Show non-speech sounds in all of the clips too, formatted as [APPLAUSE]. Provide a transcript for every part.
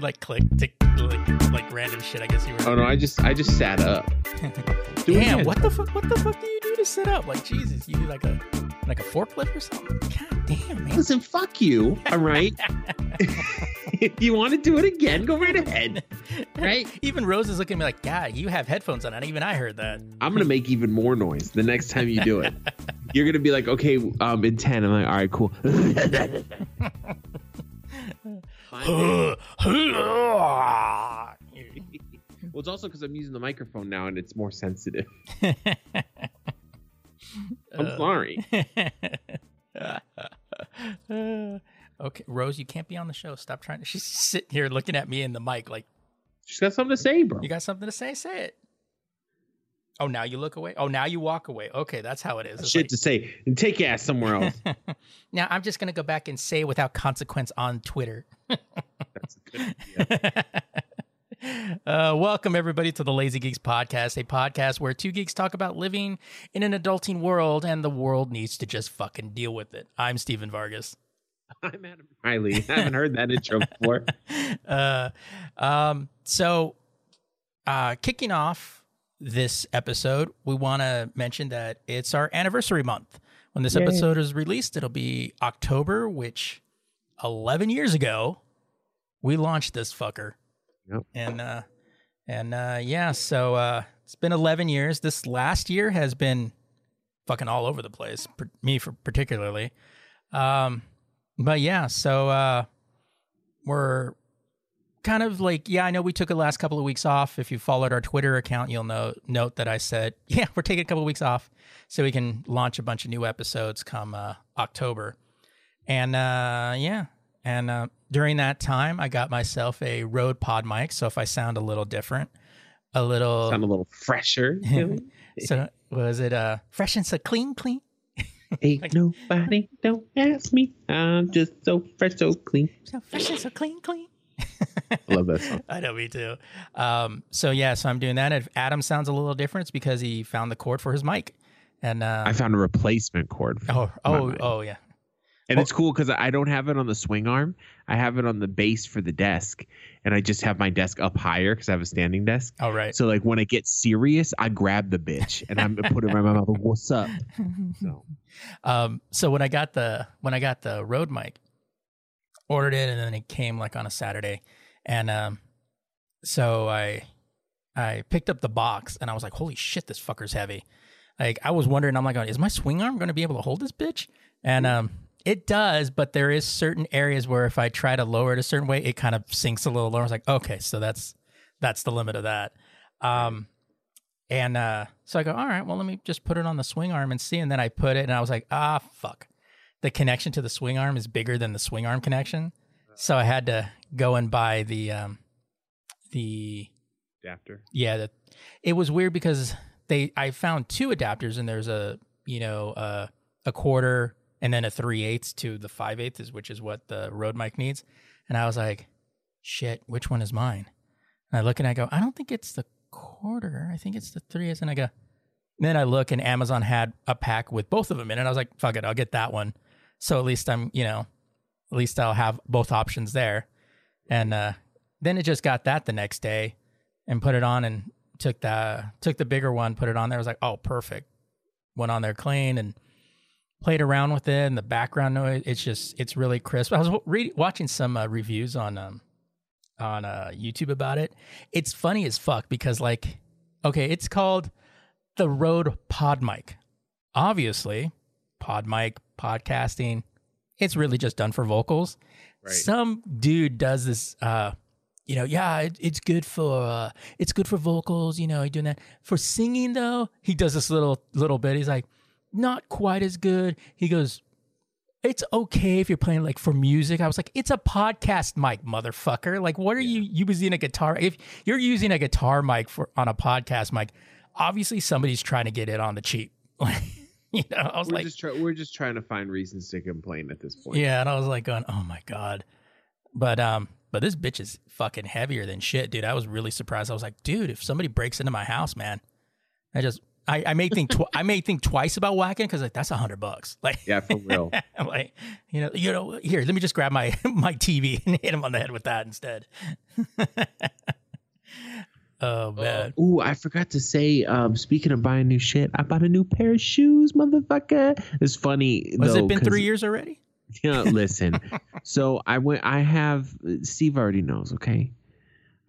Bad. I was hearing like click, tick, like, like random shit. I guess you were. Oh no, I just I just sat up. Do it Damn, what the fuck? What the fuck do you do to sit up? Like Jesus, you do like a like a forklift or something? God damn, man. Listen, fuck you. All right. if [LAUGHS] [LAUGHS] you want to do it again, go right ahead. Right. [LAUGHS] Even Rose is looking at me like, God, you have headphones on, and even I heard that. I'm gonna make even more noise the next time you do it. You're gonna be like, okay, um, in ten. I'm like, all right, cool. Well, it's also because I'm using the microphone now and it's more sensitive. [LAUGHS] I'm sorry. [LAUGHS] okay, Rose, you can't be on the show. Stop trying to. [LAUGHS] She's sitting here looking at me in the mic like, She's got something to say, bro. you got something to say? Say it. Oh, now you look away. Oh, now you walk away. Okay, that's how it is. It's Shit to say. And take your ass somewhere else. [LAUGHS] now I'm just gonna go back and say without consequence on Twitter. That's a good idea. [LAUGHS] Uh, welcome everybody to the Lazy Geeks podcast, a podcast where two geeks talk about living in an adulting world, and the world needs to just fucking deal with it. I'm Stephen Vargas. [LAUGHS] I'm Adam Riley. I haven't heard that intro before. Uh, um, so, uh, kicking off this episode, we want to mention that it's our anniversary month. When this Yay. episode is released, it'll be October, which 11 years ago we launched this fucker. Yep. And uh, and uh, yeah, so uh, it's been 11 years. This last year has been fucking all over the place. Per- me for particularly. Um, but yeah, so uh, we're kind of like yeah i know we took the last couple of weeks off if you followed our twitter account you'll know note that i said [LAUGHS] yeah we're taking a couple of weeks off so we can launch a bunch of new episodes come uh, october and uh, yeah and uh, during that time i got myself a rode pod mic so if i sound a little different a little Sound a little fresher. [LAUGHS] so was it uh fresh and so clean clean [LAUGHS] Ain't nobody don't ask me. I'm just so fresh, so clean. so fresh and so clean clean I love that song. [LAUGHS] I know, me too. Um, so yeah, so I'm doing that. If Adam sounds a little different, it's because he found the cord for his mic. And uh, I found a replacement cord. For oh, oh, oh, yeah. And it's cool because I don't have it on the swing arm. I have it on the base for the desk, and I just have my desk up higher because I have a standing desk. All right. So like when I get serious, I grab the bitch and I'm put it in my mouth. What's up? [LAUGHS] So um, so when I got the when I got the Rode mic, ordered it, and then it came like on a Saturday, and um, so I I picked up the box, and I was like, holy shit, this fucker's heavy. Like I was wondering, I'm like, is my swing arm going to be able to hold this bitch? And um, it does, but there is certain areas where if I try to lower it a certain way, it kind of sinks a little lower. I was like, okay, so that's that's the limit of that. Um, and uh, so I go, all right, well, let me just put it on the swing arm and see. And then I put it, and I was like, ah, fuck, the connection to the swing arm is bigger than the swing arm connection. So I had to go and buy the um the Adapter. yeah, the, it was weird because they I found two adapters and there's a you know uh, a quarter and then a three eighths to the five eighths, which is what the Rode mic needs. And I was like, shit, which one is mine? And I look and I go, I don't think it's the quarter. I think it's the three eighths. And I go, then I look and Amazon had a pack with both of them in it. I was like, fuck it, I'll get that one. So at least I'm, you know, at least I'll have both options there. And uh, then it just got that the next day and put it on and took the took the bigger one, put it on there. I was like, oh, perfect. Went on there clean and played around with it and the background noise. It's just it's really crisp. I was re- watching some uh, reviews on um on uh, YouTube about it. It's funny as fuck because like, okay, it's called the Rode Pod Mic. Obviously, Pod Mic podcasting. It's really just done for vocals. Right. Some dude does this. uh you know, yeah, it, it's good for uh, it's good for vocals. You know, doing that for singing though. He does this little little bit. He's like, not quite as good. He goes, it's okay if you're playing like for music. I was like, it's a podcast mic, motherfucker. Like, what are you you using a guitar? If you're using a guitar mic for on a podcast mic, obviously somebody's trying to get it on the cheap. [LAUGHS] [LAUGHS] you know, I was We're like, just try- we're just trying to find reasons to complain at this point. yeah, and I was like going, oh my god. But um, but this bitch is fucking heavier than shit, dude. I was really surprised. I was like, dude, if somebody breaks into my house, man, I just I, I may think tw- I may think twice about whacking because like that's a hundred bucks. [LAUGHS] Like Yeah, for real. I'm [LAUGHS] like, you know, you know, here, let me just grab my my TV and hit him on the head with that instead. Oh man, Ooh, I forgot to say. Um, speaking of buying new shit, I bought a new pair of shoes, motherfucker. It's funny. has though, it been three years already? [LAUGHS] Yeah, listen. [LAUGHS] so I went. I have. Steve already knows. Okay.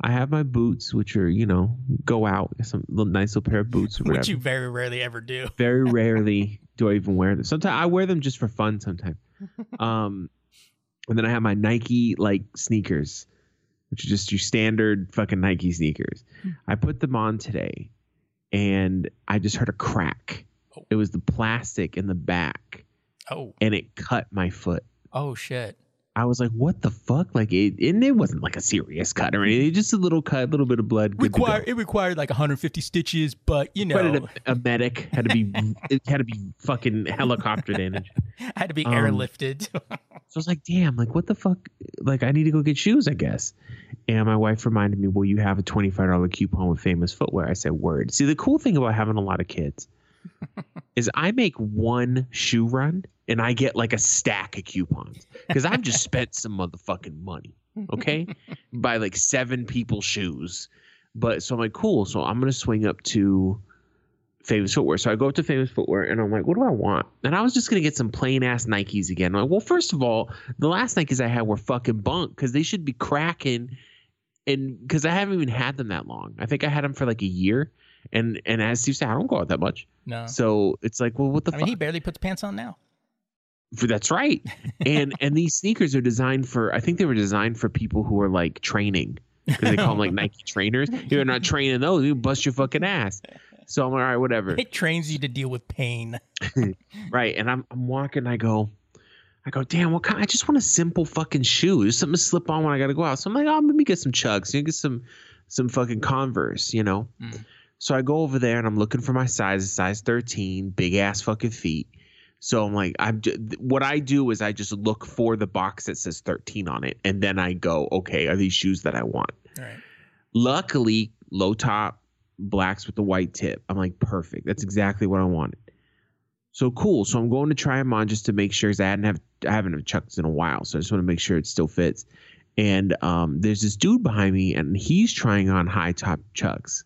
I have my boots, which are you know go out some little nice little pair of boots or whatever. [LAUGHS] Which you very rarely ever do. Very rarely do I even wear them. Sometimes I wear them just for fun. Sometimes. Um, and then I have my Nike like sneakers, which are just your standard fucking Nike sneakers. Hmm. I put them on today, and I just heard a crack. Oh. It was the plastic in the back, Oh, and it cut my foot. oh shit. I was like, "What the fuck?" Like it, and it wasn't like a serious cut or anything. Just a little cut, a little bit of blood. good to go. Require it required like 150 stitches, but you know, a, a medic had to be, [LAUGHS] it had to be fucking helicoptered in. [LAUGHS] And, had to be um, airlifted. [LAUGHS] so I was like, "Damn! Like what the fuck? Like I need to go get shoes, I guess." And my wife reminded me, "Well, you have a twenty five dollar coupon with Famous Footwear." I said, "Word." See, the cool thing about having a lot of kids is I make one shoe run and I get like a stack of coupons because I've just spent some motherfucking money. okay? [LAUGHS] By like seven people's shoes. But so i'm like cool so i'm gonna swing up to famous footwear. So i go up to famous footwear and i'm like what do i want? And i was just gonna get some plain ass nikes again. I'm like well first of all the last nikes i had were fucking bunk because they should be cracking and because i haven't even had them that long. I think i had them for like a year and and as steve said i don't go out that much. No, so it's like well what the I fuck mean he barely puts pants on now. That's right. And [LAUGHS] and these sneakers are designed for I think they were designed for people who are like training. Because they call them like Nike trainers. [LAUGHS] You're not training those, you bust your fucking ass. So I'm like, all right, whatever. It trains you to deal with pain. [LAUGHS] Right. And I'm I'm walking, I go, I go, damn, what kind I just want a simple fucking shoe. Just something to slip on when I gotta go out. So I'm like, oh, let me get some chucks, you know, get some some fucking converse, you know. Mm. So I go over there and I'm looking for my size, size 13, big ass fucking feet. So I'm like, I'm what I do is I just look for the box that says 13 on it, and then I go, okay, are these shoes that I want? Right. Luckily, low top, blacks with the white tip. I'm like, perfect. That's exactly what I wanted. So cool. So I'm going to try them on just to make sure because I hadn't have I haven't have chucks in a while. So I just want to make sure it still fits. And um, there's this dude behind me, and he's trying on high top chucks,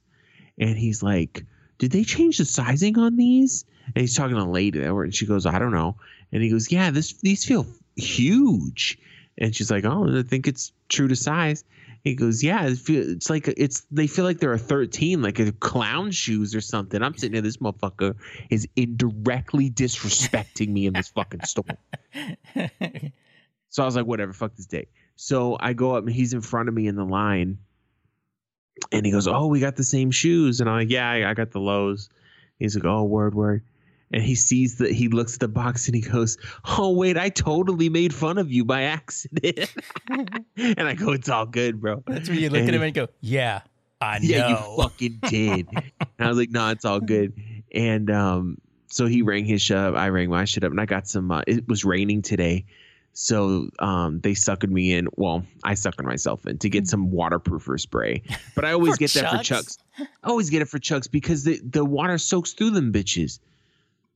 and he's like, "Did they change the sizing on these?" And he's talking to a lady and she goes, "I don't know." And he goes, "Yeah, this these feel huge." And she's like, "Oh, I think it's true to size." He goes, "Yeah, it feel, it's like it's they feel like they're a 13, like a clown shoes or something." I'm sitting there, this motherfucker is indirectly disrespecting me in this fucking store. [LAUGHS] So I was like, whatever, fuck this dick. So I go up and he's in front of me in the line. And he goes, Oh, we got the same shoes. And I'm like, Yeah, I, I got the lows. He's like, Oh, word, word. And he sees that he looks at the box and he goes, "Oh wait, I totally made fun of you by accident." [LAUGHS] and I go, "It's all good, bro." That's where you look And at him and go, "Yeah, I [LAUGHS] know. yeah, know." you fucking did. [LAUGHS] and I was like, no, it's all good. And um, so he rang his shit up. I rang my shit up, and I got some. Uh, it was raining today, so um, they suckered me in. Well, I suckered myself in to get some waterproofer spray. But I always For get that for Chucks? chucks. I always get it for chucks because the the water soaks through them bitches.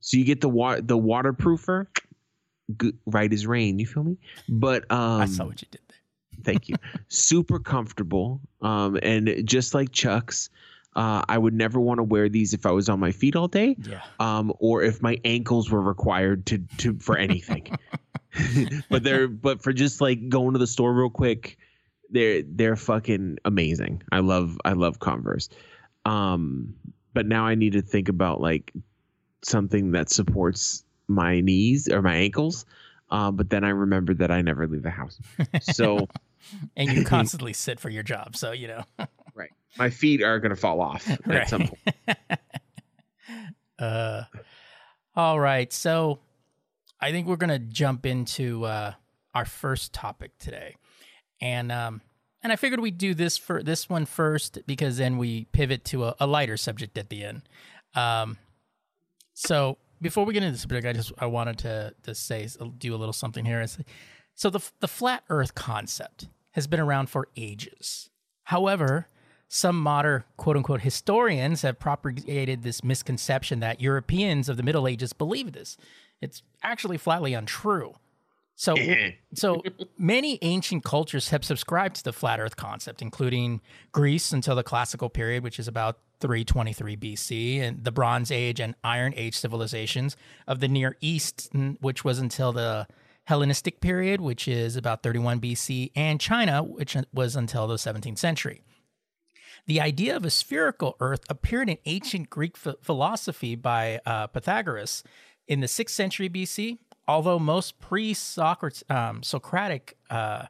So you get the water the waterproofer, good, right as rain. You feel me? But um, I saw what you did there. [LAUGHS] Thank you. Super comfortable. Um, and just like Chuck's, uh, I would never want to wear these if I was on my feet all day, Yeah. um, or if my ankles were required to to for anything. [LAUGHS] [LAUGHS] but they're but for just like going to the store real quick, they're they're fucking amazing. I love I love Converse. Um, but now I need to think about like something that supports my knees or my ankles. Uh, but then I remembered that I never leave the house. So [LAUGHS] And you [LAUGHS] constantly sit for your job, so you know. [LAUGHS] Right. My feet are going to fall off Right. at some point. Uh, all right. So I think we're going to jump into uh, our first topic today. And um, and I figured we'd do this for this one first because then we pivot to a, a lighter subject at the end. Um, so before we get into this subject, I just I wanted to to say do a little something here. So the the flat Earth concept has been around for ages. However, some modern quote unquote historians have propagated this misconception that Europeans of the Middle Ages believed this. It's actually flatly untrue. So, [LAUGHS] so many ancient cultures have subscribed to the flat Earth concept, including Greece until the Classical period, which is about 323 BC, and the Bronze Age and Iron Age civilizations of the Near East, which was until the Hellenistic period, which is about 31 BC, and China, which was until the 17th century. The idea of a spherical Earth appeared in ancient Greek ph- philosophy by uh, Pythagoras in the 6th century BC, although most pre um, Socratic, uh,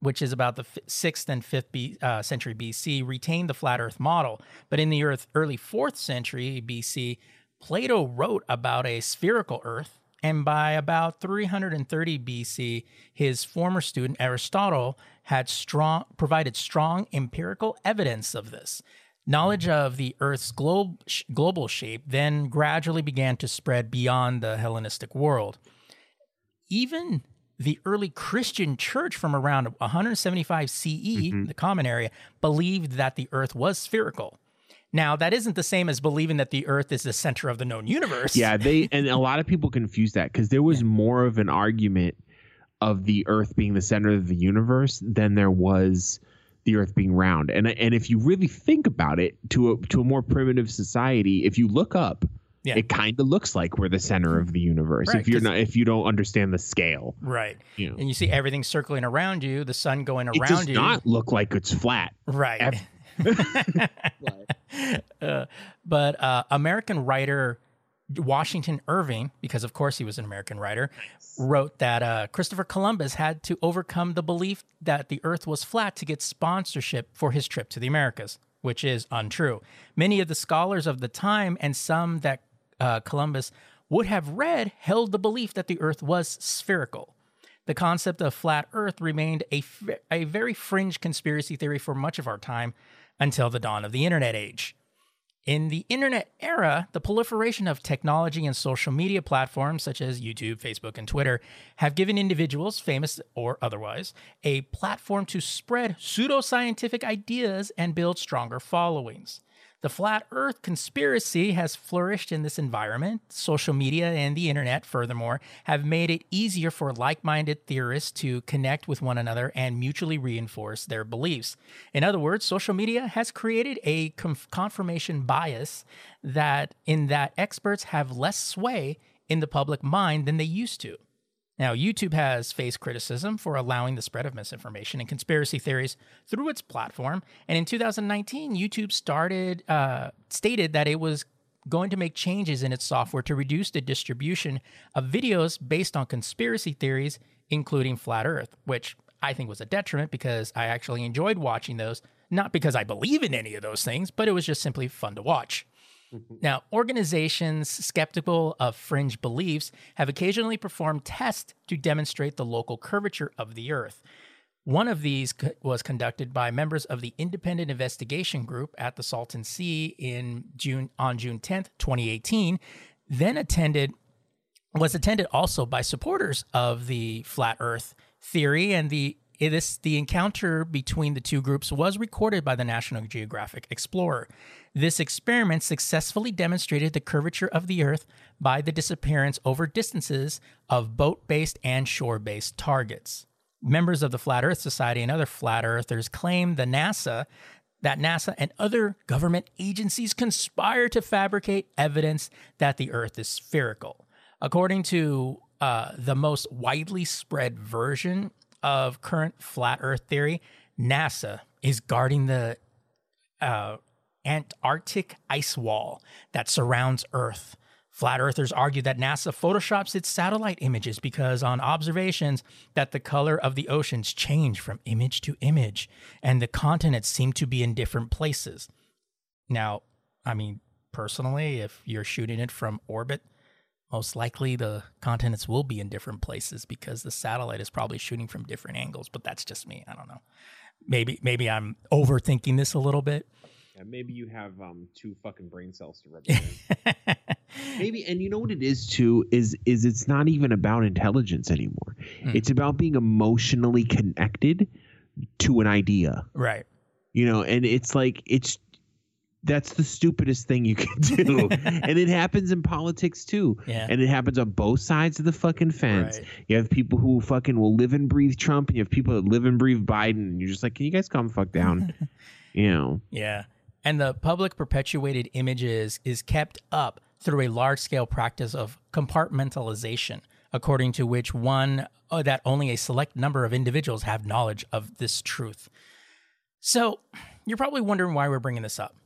which is about the f- 6th and 5th B, uh, century BC, retained the flat Earth model. But in the earth, early 4th century BC, Plato wrote about a spherical Earth. And by about 330 BC, his former student Aristotle had strong provided strong empirical evidence of this. Knowledge of the Earth's globe, global shape then gradually began to spread beyond the Hellenistic world. Even the early Christian church from around 175 CE, mm-hmm. the Common Era, believed that the Earth was spherical. Now, that isn't the same as believing that the Earth is the center of the known universe. Yeah, they [LAUGHS] and a lot of people confuse that because there was more of an argument of the Earth being the center of the universe than there was the Earth being round. And and if you really think about it, to a to a more primitive society, if you look up, Yeah. it kind of looks like we're the center of the universe. Right, if you're not, if you don't understand the scale, Right. you know, And you see everything circling around you, the sun going around it does you. not look like it's flat. Right. ev- [LAUGHS] [LAUGHS] uh, but uh, American writer Washington Irving, because of course he was an American writer, wrote that uh, Christopher Columbus had to overcome the belief that the Earth was flat to get sponsorship for his trip to the Americas, which is untrue. Many of the scholars of the time and some that uh, Columbus would have read held the belief that the Earth was spherical. The concept of flat Earth remained a, a very fringe conspiracy theory for much of our time until the dawn of the internet age. In the internet era, the proliferation of technology and social media platforms such as YouTube, Facebook, and Twitter have given individuals, famous or otherwise, a platform to spread pseudoscientific ideas and build stronger followings. The flat earth conspiracy has flourished in this environment. Social media and the internet, furthermore, have made it easier for like minded theorists to connect with one another and mutually reinforce their beliefs. In other words, social media has created a conf- confirmation bias that, in that experts have less sway in the public mind than they used to. Now, YouTube has faced criticism for allowing the spread of misinformation and conspiracy theories through its platform. And in 2019, YouTube started uh, stated that it was going to make changes in its software to reduce the distribution of videos based on conspiracy theories, including flat Earth, which I think was a detriment because I actually enjoyed watching those. Not because I believe in any of those things, but it was just simply fun to watch. Mm-hmm. Now, organizations skeptical of fringe beliefs have occasionally performed tests to demonstrate the local curvature of the Earth. One of these was conducted by members of the Independent Investigation Group at the Salton Sea in June on June 10th, 2018. Then attended was attended also by supporters of the flat Earth theory, and the it is the encounter between the two groups was recorded by the National Geographic Explorer. This experiment successfully demonstrated the curvature of the Earth by the disappearance over distances of boat-based and shore-based targets. Members of the Flat Earth Society and other flat earthers claim the NASA that NASA and other government agencies conspire to fabricate evidence that the Earth is spherical. According to uh, the most widely spread version of current flat Earth theory, NASA is guarding the uh, Antarctic ice wall that surrounds Earth. Flat earthers argue that NASA photoshops its satellite images because on observations that the color of the oceans change from image to image and the continents seem to be in different places. Now, I mean, personally, if you're shooting it from orbit, most likely the continents will be in different places because the satellite is probably shooting from different angles, but that's just me. I don't know. Maybe maybe I'm overthinking this a little bit. Yeah, maybe you have um two fucking brain cells to represent. [LAUGHS] maybe and you know what it is too is is it's not even about intelligence anymore. Mm. It's about being emotionally connected to an idea. right. You know, and it's like it's that's the stupidest thing you can do. [LAUGHS] and it happens in politics too. Yeah. And it happens on both sides of the fucking fence. Right. You have people who fucking will live and breathe Trump, and you have people that live and breathe Biden, and you're just like, Can you guys calm the fuck down? [LAUGHS] you know. Yeah. And the public perpetuated images is kept up through a large scale practice of compartmentalization, according to which one uh, that only a select number of individuals have knowledge of this truth. So, you're probably wondering why we're bringing this up.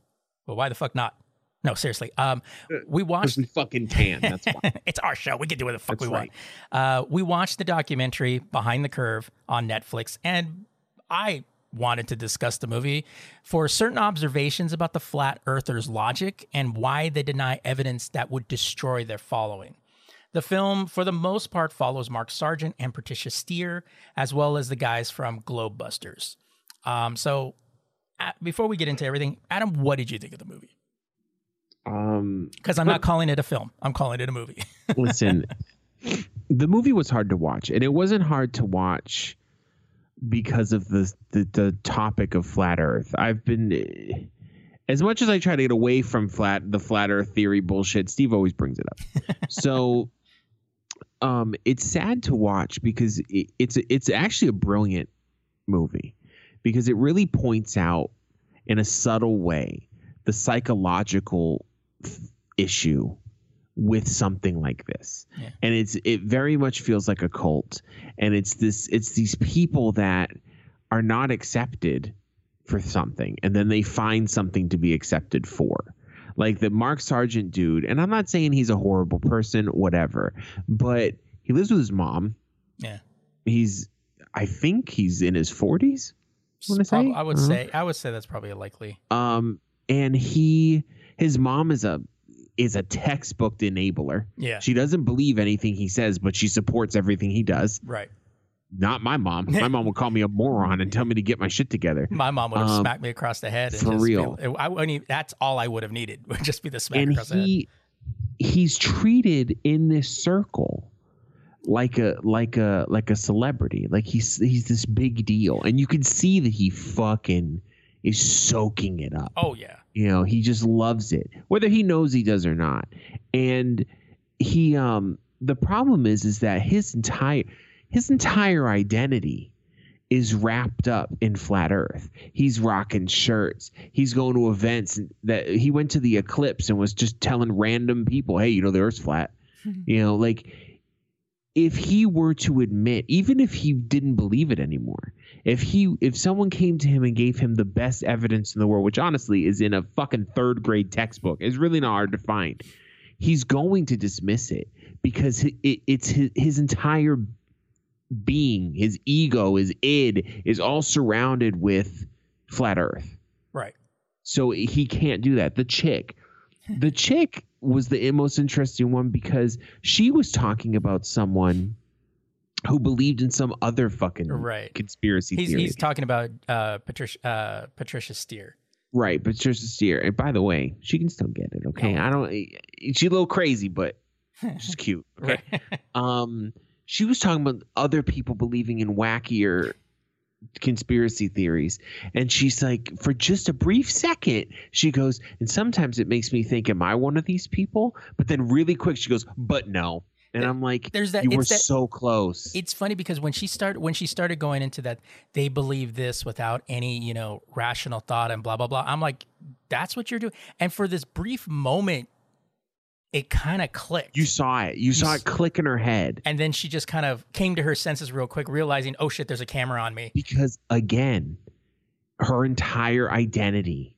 Well, why the fuck not? No, seriously. Um, we watched fucking can. That's why. [LAUGHS] it's our show. We can do what the fuck That's we want. Uh, we watched the documentary Behind the Curve on Netflix, and I wanted to discuss the movie for certain observations about the flat earthers' logic and why they deny evidence that would destroy their following. The film, for the most part, follows Mark Sargent and Patricia Steere, as well as the guys from Globebusters. Um, so, uh, before we get into everything, Adam, what did you think of the movie? um Because I'm not calling it a film; I'm calling it a movie. [LAUGHS] listen, the movie was hard to watch, and it wasn't hard to watch because of the the, the topic of flat Earth. I've been as much as I try to get away from flat the flat Earth theory bullshit. Steve always brings it up. [LAUGHS] so, um, it's sad to watch because it, it's it's actually a brilliant movie because it really points out in a subtle way the psychological f- issue with something like this. Yeah. and it's it very much feels like a cult. And it's this it's these people that are not accepted for something and then they find something to be accepted for. Like the mark sargent dude and i'm not saying he's a horrible person whatever but he lives with his mom. Yeah. he's i think he's in his 40s wanna Prob- say? I would Uh-huh. say I would say that's probably a likely. um and he his mom is a is a textbook enabler Yeah. she doesn't believe anything he says but she supports everything he does right. not my mom my mom would call me a moron and tell me to get my shit together My mom would have Um, smacked me across the head. And for just be- real. I wouldn't even- that's all I would have needed. [LAUGHS] Would just be the smack and across the head. he he's treated in this circle like a like a like a celebrity. Like he's he's this big deal. And you can see that he fucking is soaking it up. Oh yeah. you know he just loves it whether he knows he does or not. And he um the problem is is that his entire his entire identity is wrapped up in flat earth. He's rocking shirts. He's going to events that he went to the eclipse and was just telling random people hey you know the earth's flat. [LAUGHS] You know like if he were to admit even if he didn't believe it anymore if he if someone came to him and gave him the best evidence in the world which honestly is in a fucking third grade textbook is really not hard to find he's going to dismiss it because it, it, it's his, his entire being his ego his id is all surrounded with flat earth Right. so he can't do that the chick the chick was the most interesting one because she was talking about someone who believed in some other fucking Right. conspiracy He's theory. he's talking about uh, Patricia uh, Patricia Steere. right, Patricia Steere. And by the way, she can still get it. Okay, Oh. I don't. She's a little crazy, but [LAUGHS] she's cute. Okay. Right. um she was talking about other people believing in wackier conspiracy theories. And she's like for just a brief second she goes and sometimes it makes me think am i one of these people? But then really quick she goes but no. And i'm like There's that. you were that so close. It's funny because when she started when she started going into that they believe this without any you know rational thought and blah blah blah i'm like that's what you're doing. And for this brief moment it kind of clicked. You saw it. You saw it click in her head. And then she just kind of came to her senses real quick realizing oh shit there's a camera on me. Because again her entire identity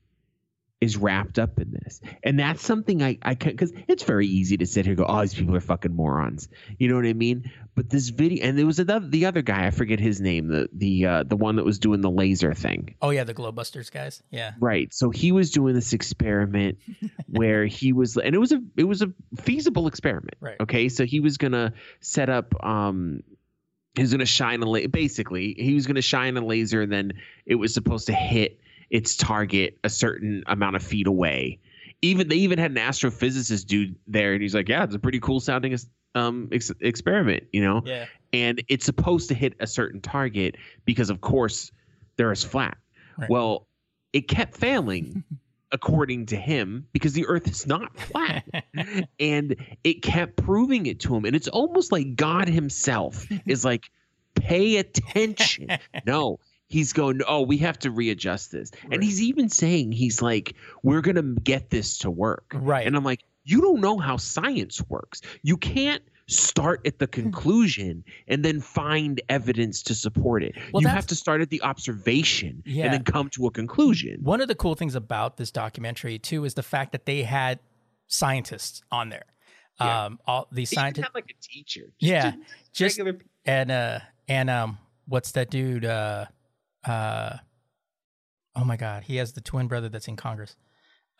is wrapped up in this. And that's something i i can because it's very easy to sit here and go oh these people are fucking morons. You know what i mean? But this video and there was another the other guy i forget his name the the uh the one that was doing the laser thing. Oh yeah the globebusters guys? Yeah. Right. So he was doing this experiment [LAUGHS] where he was and it was a it was a feasible experiment. Right. okay? So he was gonna set up um he was gonna shine a la- basically he was gonna shine a laser and then it was supposed to hit its target a certain amount of feet away. Even they even had an astrophysicist dude there and he's like yeah it's a pretty cool sounding um ex- experiment you know? Yeah. And it's supposed to hit a certain target because of course the earth's flat. Right. well it kept failing [LAUGHS] according to him because the earth is not flat. [LAUGHS] And it kept proving it to him. And it's almost like god himself [LAUGHS] is like pay attention. No he's going oh we have to readjust this Right. and he's even saying he's like we're gonna get this to work right and I'm like, you don't know how science works. You can't start at the conclusion and then find evidence to support it. Well, you have to start at the observation Yeah. and then come to a conclusion. One of the cool things about this documentary too is the fact that they had scientists on there. Yeah. Um, all these scientists, like a teacher. yeah, just regular. and uh and um, what's that dude? Uh, uh, oh my god, he has the twin brother that's in Congress.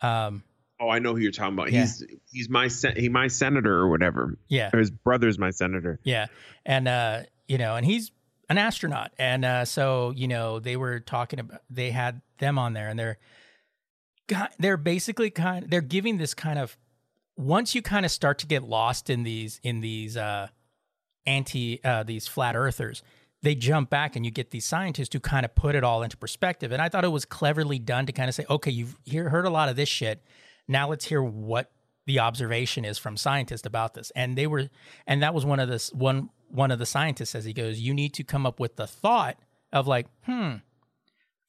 Um, Oh, I know who you're talking about. Yeah. He's he's my sen- he my senator or whatever. yeah, Or his brother's my senator. Yeah. And uh, you know, and he's an astronaut. And uh so, you know, they were talking about they had them on there and they're they're basically kind they're giving this kind of once you kind of start to get lost in these in these uh anti uh these flat earthers, they jump back and you get these scientists who kind of put it all into perspective. And I thought it was cleverly done to kind of say, okay, you've hear, heard a lot of this shit. Now let's hear what the observation is from scientists about this. And they were, and that was one of the one one of the scientists as he goes, you need to come up with the thought of like, hmm,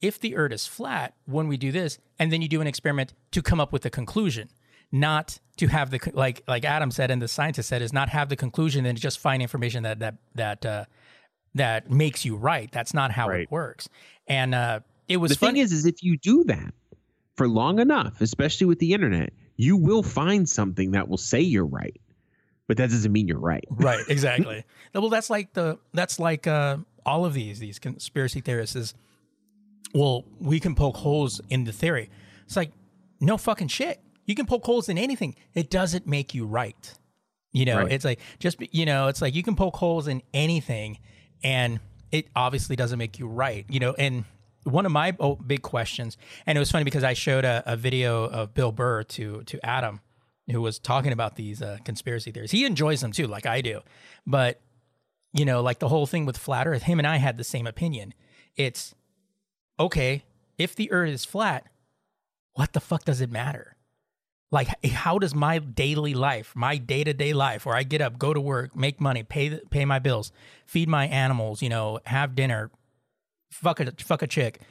if the Earth is flat, when we do this, and then you do an experiment to come up with a conclusion, not to have the like like Adam said and the scientist said is not have the conclusion and just find information that that that uh, that makes you right. That's not how Right. it works. And uh, it was the funny. thing is, is if you do that for long enough, especially with the internet, you will find something that will say you're right, but that doesn't mean you're right. [LAUGHS] right exactly [LAUGHS] well that's like the that's like uh all of these these conspiracy theorists is well we can poke holes in the theory it's like no fucking shit you can poke holes in anything it doesn't make you right you know Right. it's like just you know it's like you can poke holes in anything and it obviously doesn't make you right you know and one of my oh, big questions and it was funny because i showed a, a video of bill burr to to adam who was talking about these uh, conspiracy theories. He enjoys them too like i do. But you know like the whole thing with flat earth him and i had the same opinion. It's okay if the earth is flat what the fuck does it matter like how does my daily life my day-to-day life where i get up go to work make money pay pay my bills feed my animals you know have dinner fuck a fuck a chick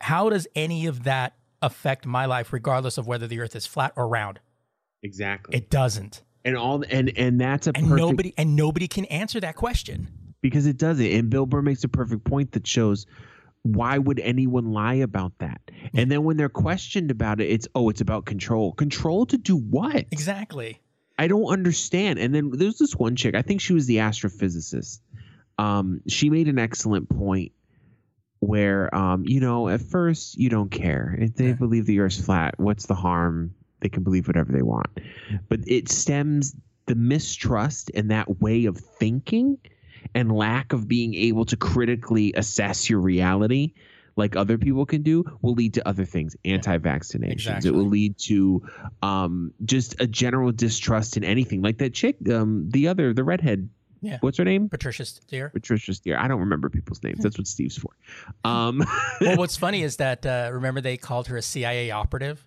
how does any of that affect my life regardless of whether the earth is flat or round Exactly. it doesn't and all and and that's a and perfect nobody and nobody can answer that question because it does it. And Bill Burr makes a perfect point that shows why would anyone lie about that? And then when they're questioned about it, it's oh, it's about control. Control to do what? exactly I don't understand. And then there's this one chick, I think she was the astrophysicist. Um, she made an excellent point where um, you know, at first you don't care. If they Yeah. believe the earth's flat, what's the harm? they can believe whatever they want. But it stems the mistrust and that way of thinking and lack of being able to critically assess your reality like other people can do will lead to other things anti-vaccinations. Exactly. it will lead to um, just a general distrust in anything. Like that chick um, the other the redhead. Yeah. what's her name? Patricia Steere. patricia steere. I don't remember people's names. That's what steve's for. Um, well, what's [LAUGHS] funny is that uh, remember they called her a CIA operative.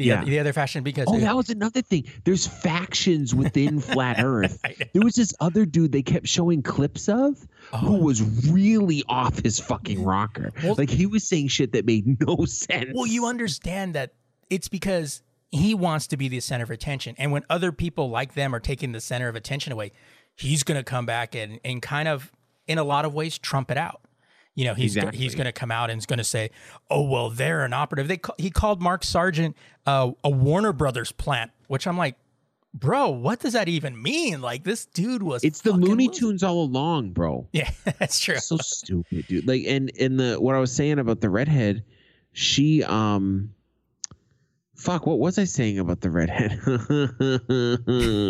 The, Yeah. other, the other fashion because oh that was another thing there's factions within [LAUGHS] flat earth there was this other dude they kept showing clips of who Oh. was really off his fucking rocker. Well- like he was saying shit that made no sense. Well, you understand that it's because he wants to be the center of attention. And when other people like them are taking the center of attention away, he's going to come back and, and kind of, in a lot of ways, trump it out. You know, he's Exactly. he's going to come out and he's going to say, "Oh well, they're an operative." They ca- he called Mark Sargent uh, a Warner Brothers plant, which I'm like, bro, what does that even mean? Like this dude was. it's the Looney Tunes all along, bro. Yeah, [LAUGHS] that's true. so stupid, dude. Like, and in the what I was saying about the redhead, she um, fuck, what was I saying about the redhead? [LAUGHS]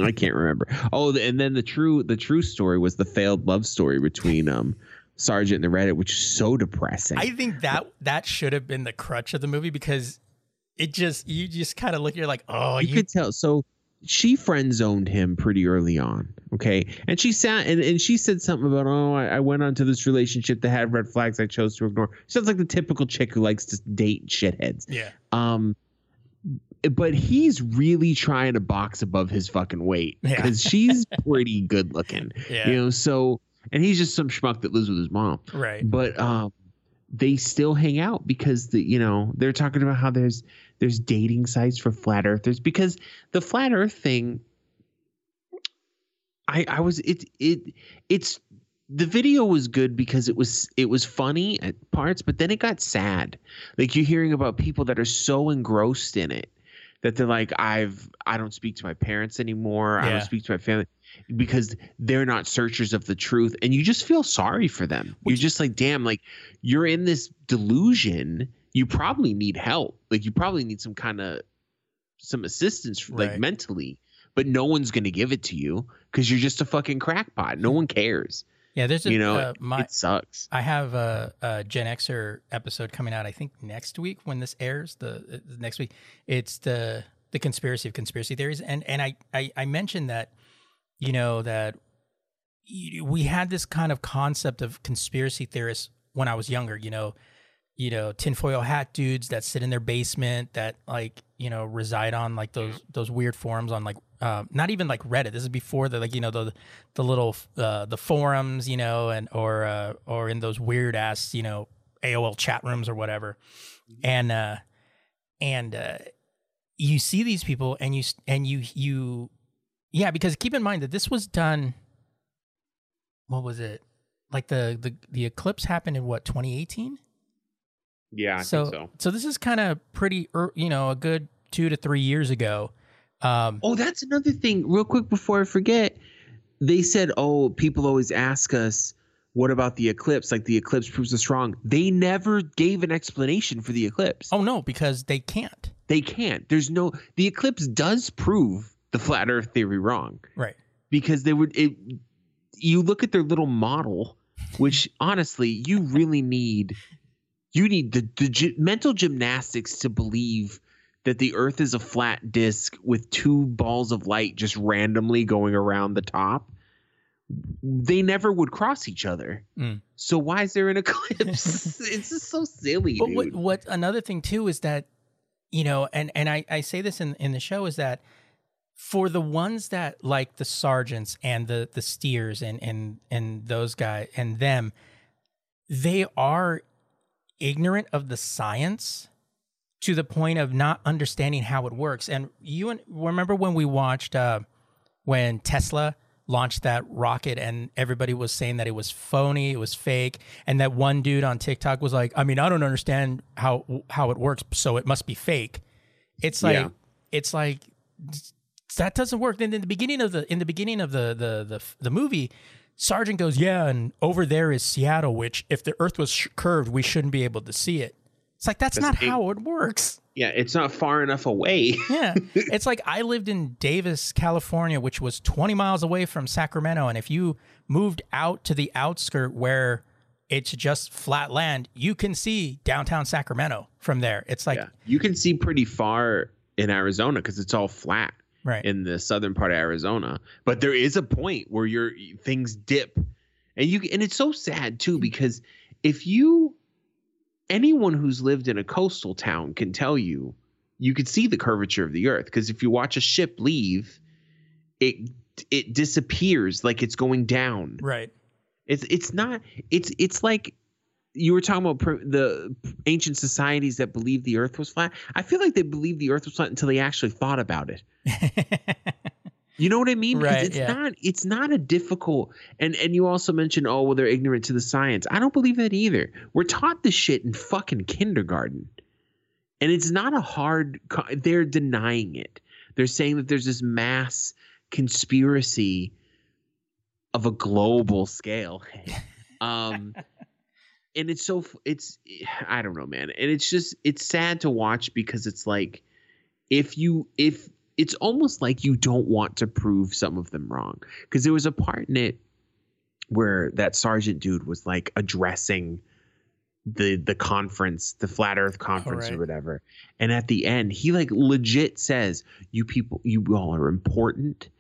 I can't remember. Oh, and then the true the true story was the failed love story between um Sargent in the Reddit, which is so depressing. I think that that should have been the crutch of the movie because it just you just kind of look you're like oh you, you, could tell. So she friend zoned him pretty early on. Okay. And she sat and, and she said something about, oh, I, I went onto this relationship that had red flags I chose to ignore. Sounds like the typical chick who likes to date shitheads. yeah Um, but he's really trying to box above his fucking weight Yeah. because she's pretty good looking, [LAUGHS] yeah you know. So, and he's just some schmuck that lives with his mom. Right. But um they still hang out because the you know they're talking about how there's there's dating sites for flat earthers because the flat earth thing i i was it it it's the video was good because it was it was funny at parts but then it got sad. Like you're hearing about people that are so engrossed in it that they're like i've i don't speak to my parents anymore. I don't speak to my family because they're not searchers of the truth and you just feel sorry for them. You're just like damn like you're in this delusion. You probably need help. Like you probably need some kind of some assistance like Right. mentally but no one's going to give it to you because you're just a fucking crackpot. No one cares. Yeah there's a you know uh, my it sucks. I have a, a Gen Xer episode coming out I think next week when this airs the, uh, the next week. It's the the conspiracy of conspiracy theories and and I I, I mentioned that you know that we had this kind of concept of conspiracy theorists when I was younger you know you know tinfoil hat dudes that sit in their basement that like you know reside on like those those weird forums on like uh, not even like Reddit. This is before the like you know the the little uh, the forums you know and or uh, or in those weird ass you know AOL chat rooms or whatever, and uh, and uh, you see these people and you s- and you you yeah because keep in mind that this was done. What was it? Like the the the eclipse happened in what 2018 yeah I so, so this is kind of pretty, you know, a good two to three years ago. Um, Oh, that's another thing. Real quick before I forget, they said, "Oh, people always ask us, what about the eclipse? Like the eclipse proves us wrong." They never gave an explanation for the eclipse. oh no, because they can't. They can't. There's no. The eclipse does prove the flat Earth theory wrong Right. because they would. It, you look at their little model, which [LAUGHS] honestly, you really need. You need the, the gy- mental gymnastics to believe that the Earth is a flat disk with two balls of light just randomly going around the top. They never would cross each other. Mm. So why is there an eclipse? [LAUGHS] it's just so silly, But what, what another thing too is that, you know, and and I I say this in in the show is that for the ones that like the Sargents and the the steers and and and those guys and them, they are ignorant of the science to the point of not understanding how it works. And you and remember when we watched uh, when Tesla launched that rocket and everybody was saying that it was phony, it was fake, and that one dude on TikTok was like, "I mean, I don't understand how how it works, so it must be fake." It's like Yeah. it's like that doesn't work. Then in the beginning of the in the beginning of the the the, the movie, Sargent goes, "Yeah, and over there is Seattle, which if the Earth was sh- curved, we shouldn't be able to see it." It's like that's not eight- how it works. Yeah, it's not far enough away. [LAUGHS] yeah. It's like I lived in Davis, California, which was 20 miles away from Sacramento. And if you moved out to the outskirt where it's just flat land, you can see downtown Sacramento from there. It's like, yeah. you can see pretty far in Arizona because it's all flat right. in the southern part of Arizona. But there is a point where your things dip. And you and it's so sad too mm. because if you anyone who's lived in a coastal town can tell you you can see the curvature of the earth because if you watch a ship leave it it disappears like it's going down right it's it's not it's it's like you were talking about the ancient societies that believed the earth was flat i feel like they believed the earth was flat until they actually thought about it [LAUGHS] You know what I mean? Right, it's yeah. not it's not a difficult and and you also mentioned oh well they're ignorant to the science. I don't believe that either. We're taught this shit in fucking kindergarten. And it's not a hard they're denying it. They're saying that there's this mass conspiracy of a global scale. [LAUGHS] um and it's so it's I don't know man. And it's just it's sad to watch because it's like if you if it's almost like you don't want to prove some of them wrong because there was a part in it where that Sargent dude was like addressing the the conference the flat earth oh, conference right. or whatever and at the end he like legit says you people you all are important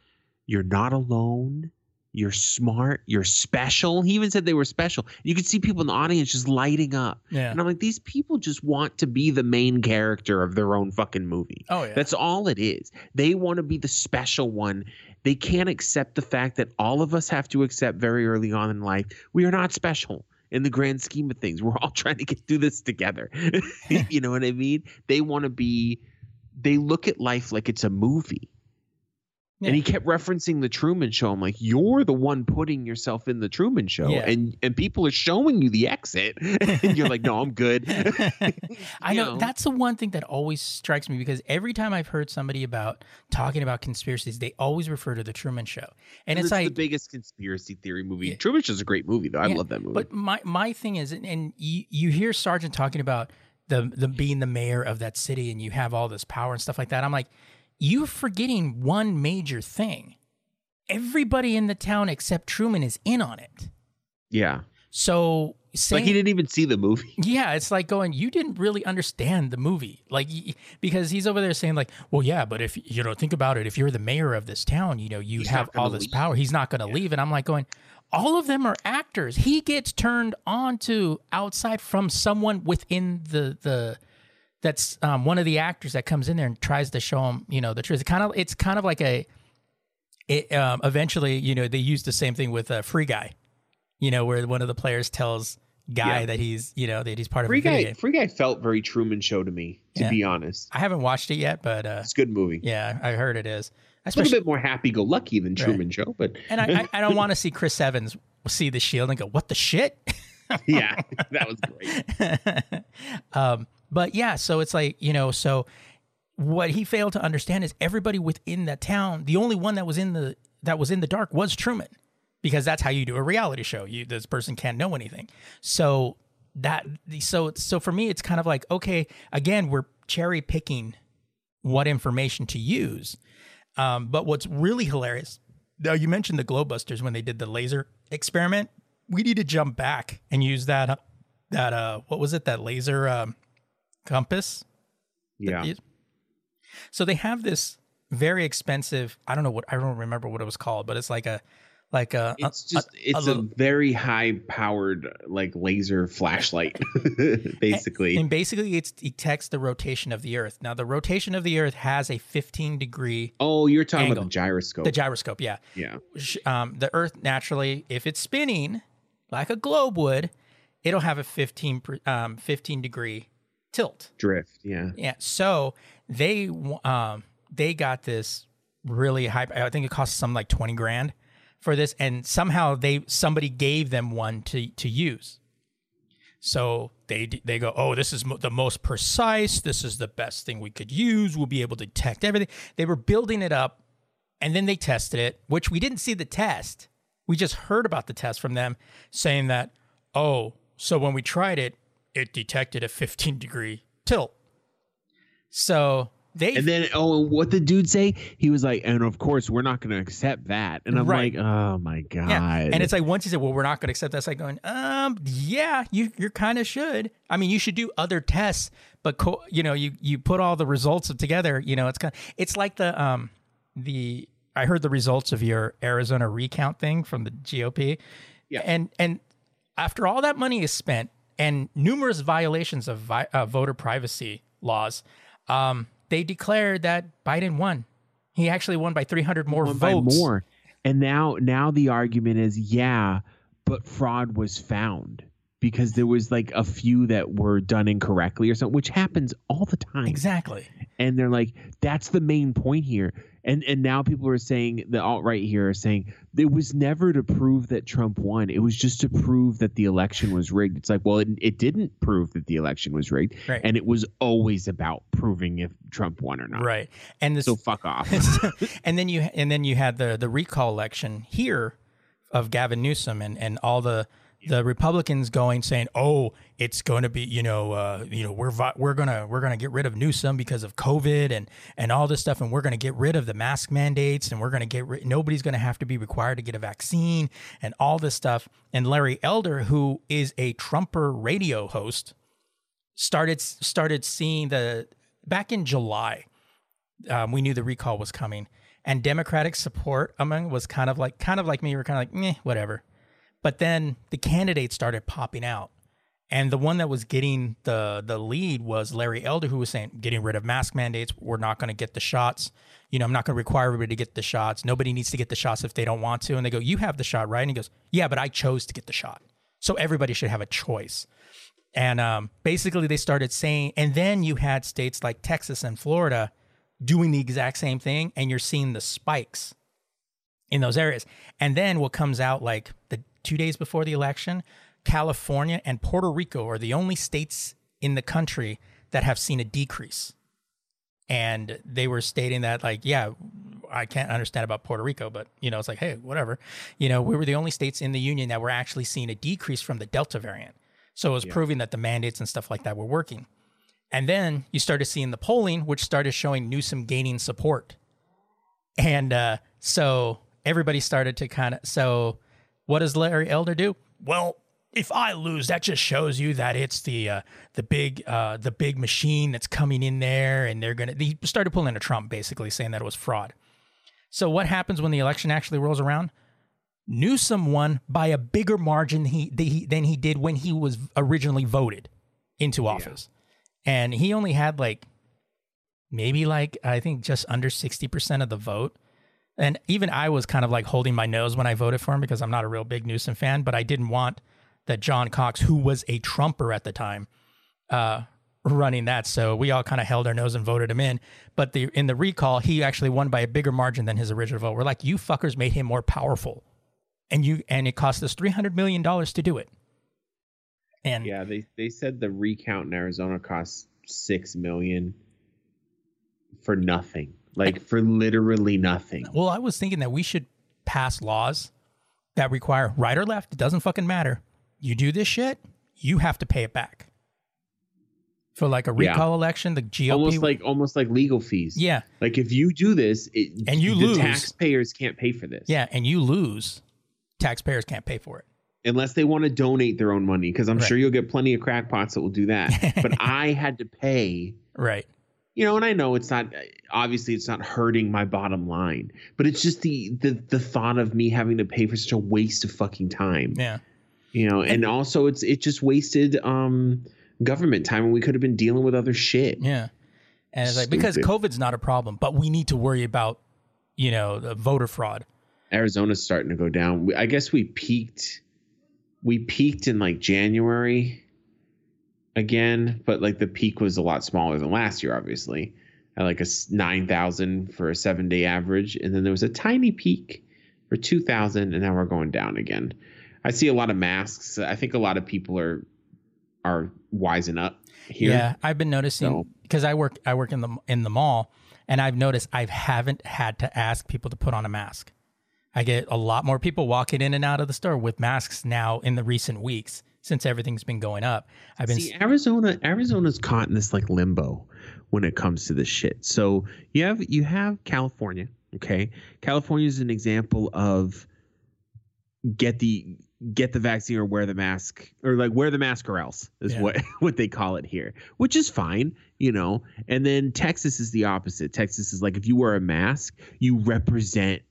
you're not alone you're smart, you're special. He even said they were special. You could see people in the audience just lighting up. Yeah. And I'm like, these people just want to be the main character of their own fucking movie. Oh, yeah. That's all it is. They want to be the special one. They can't accept the fact that all of us have to accept very early on in life we are not special in the grand scheme of things. We're all [LAUGHS] trying to get through this together. [LAUGHS] [LAUGHS] you know what I mean? They want to be, they look at life like it's a movie. Yeah. And he kept referencing the Truman Show. I'm like, you're the one putting yourself in the Truman Show, Yeah. and and people are showing you the exit, [LAUGHS] and you're like, no, I'm good. [LAUGHS] [LAUGHS] I You know, that's the one thing that always strikes me because every time I've heard somebody about talking about conspiracies, they always refer to the Truman Show, and it's It's like the biggest conspiracy theory movie. Yeah. Truman is a great movie, though. I love that movie. But my my thing is, and- and you, you hear Sargent talking about the the being the mayor of that city, and you have all this power and stuff like that. I'm like, you're forgetting one major thing. Everybody in the town except Truman is in on it. yeah, So saying, like he didn't even see the movie. [LAUGHS] yeah, it's like going, you didn't really understand the movie. Like, because he's over there saying, like, well, yeah, but if, you know, think about it. If you're the mayor of this town, you know, you He's have all this leave. power. He's not going to leave. And I'm like, going, all of them are actors. He gets turned on to outside from someone within the, the, that's um, one of the actors that comes in there and tries to show him, you know, the truth. It kind of, it's kind of like a, it, um, eventually, you know, they use the same thing with a free guy, you know, where one of the players tells guy Yeah. that he's, you know, that he's part of Free Guy, game. Free Guy felt very Truman Show to me, to Yeah. be honest. I haven't watched it yet, but uh, It's a good movie. yeah, I heard it is. It's a little bit more happy-go-lucky than Truman Show, but and I, I, I don't [LAUGHS] want to see Chris Evans see the shield and go, "What the shit." yeah, [LAUGHS] that was great. [LAUGHS] um, but yeah, so it's like you know, so what he failed to understand is everybody within that town. The only one that was in the that was in the dark was Truman, because that's how you do a reality show. You this person can't know anything. So that so so for me, it's kind of like okay, again, we're cherry picking what information to use. Um, but what's really hilarious, now you mentioned the globebusters when they did the laser experiment. We need to jump back and use that that uh what was it that laser um, compass? Yeah, Is- So they have this very expensive. I don't know what I don't remember what it was called, but it's like a like a. a- it's just it's a, little- very high-powered like laser flashlight, [LAUGHS] basically. and basically it detects the rotation of the Earth. Now the rotation of the Earth has a 15 degree oh, you're talking Angle. about the gyroscope. the gyroscope. Yeah, yeah, um, the Earth naturally, if it's spinning like a globe would, it'll have a 15 um, 15 degree tilt. drift. Yeah, Yeah. So they um they got this really high. I think it cost some like twenty grand for this, and somehow they somebody gave them one to to use. So they they go, oh, this is mo- the most precise. This is the best thing we could use. We'll be able to detect everything. They were building it up, and then they tested it, which we didn't see the test. We just heard about the test from them saying that, oh, so when we tried it, it detected a 15 degree tilt. So they And then, oh, what the dude say? He was like, and of course, we're not going to accept that. And I'm Right. like, oh my god. Yeah, and it's like once you said, "Well, we're not going to accept that," it's like going, "Um, yeah, you you kind of should. I mean, you should do other tests, but co- you know, you you put all the results of together. You know, it's kind of it's like the um the I heard the results of your Arizona recount thing from the GOP, Yeah. and and after all that money is spent and numerous violations of vi- uh, voter privacy laws, um, they declared that Biden won. He actually won by 300 more Won votes. more. And now, now the argument is, yeah, but fraud was found because there was like a few that were done incorrectly or something, which happens all the time. Exactly. and they're like that's the main point here and and now people are saying the alt right here are saying it was never to prove that trump won it was just to prove that the election was rigged it's like well it, it didn't prove that the election was rigged Right. and it was always about proving if trump won or not Right. And this so fuck off [LAUGHS] and then you and then you had the the recall election here of Gavin Newsom and and all the the Republicans going saying, "Oh, it's going to be, you know, uh, you know, we're we're gonna we're gonna get rid of Newsom because of COVID and and all this stuff, and we're gonna get rid of the mask mandates, and we're gonna get rid- nobody's gonna have to be required to get a vaccine, and all this stuff." And Larry Elder, who is a Trumper radio host, started started seeing the back in July um, we knew the recall was coming, and Democratic support among was kind of like kind of like me. We were kind of like, meh, whatever. But then the candidates started popping out, and the one that was getting the the lead was Larry Elder, who was saying, getting rid of mask mandates. We're not going to get the shots. You know, I'm not going to require everybody to get the shots. Nobody needs to get the shots if they don't want to. And they go, you have the shot, right? And he goes, yeah, but I chose to get the shot, so everybody should have a choice. And um, basically, they started saying, and then you had states like Texas and Florida doing the exact same thing, and you're seeing the spikes in those areas. And then what comes out like the two days before the election, California and Puerto Rico are the only states in the country that have seen a decrease. And they were stating that, like, yeah, I can't understand about Puerto Rico, but you know, it's like, hey, whatever. You know, we were the only states in the union that were actually seeing a decrease from the Delta variant. So it was proving that the mandates and stuff like that were working. And then you started seeing the polling, which started showing Newsom gaining support. And uh, so everybody started to kind of. So what does Larry Elder do? Well, if I lose, that just shows you that it's the uh, the big uh, the big machine that's coming in there, and they're gonna. He started pulling a Trump, basically saying that it was fraud. So what happens when the election actually rolls around? Newsom won by a bigger margin he, he, than he did when he was originally voted into office. And he only had like maybe like I think just under 60% of the vote. And even I was kind of like holding my nose when I voted for him because I'm not a real big Newsom fan, but I didn't want that John Cox, who was a Trumper at the time, uh, running that. So we all kind of held our nose and voted him in. But the in the recall, he actually won by a bigger margin than his original vote. We're like, you fuckers made him more powerful, and you and it cost us three hundred million dollars to do it. And yeah they they said the recount in arizona cost six million for nothing like for literally nothing well, I was thinking that we should pass laws that require right or left. It doesn't fucking matter. You do this shit, you have to pay it back. For like a Yeah. recall election, the GOP almost like almost like legal fees yeah, Like if you do this, it, And you the lose. taxpayers can't pay for this. yeah, and you lose, taxpayers can't pay for it. unless they want to donate their own money, because I'm Right. sure you'll get plenty of crackpots that will do that. [LAUGHS] but I had to pay, Right. You know, and I know it's not obviously it's not hurting my bottom line, but it's just the the the thought of me having to pay for such a waste of fucking time, Yeah. you know, and also it's it just wasted um government time when we could have been dealing with other shit. Yeah. And it's like because COVID's not a problem, but we need to worry about, you know, voter fraud. Arizona's starting to go down. I guess we peaked. We peaked in like January again, but like the peak was a lot smaller than last year, obviously, at like a s- nine thousand for a seven day average, and then there was a tiny peak for two thousand, and now we're going down again. I see a lot of masks. I think a lot of people are are wising up here. Yeah, I've been noticing So- because I work I work in the in the mall, and I've noticed I haven't had to ask people to put on a mask. I get a lot more people walking in and out of the store with masks now in the recent weeks since everything's been going up. I've been See, Arizona, Arizona's caught in this like limbo when it comes to this shit. So you have you have California, okay? California is an example of get the get the vaccine or wear the mask or like wear the mask or else is Yeah. what [LAUGHS] what they call it here, which is fine, you know. And then Texas is the opposite. Texas is like if you wear a mask, you represent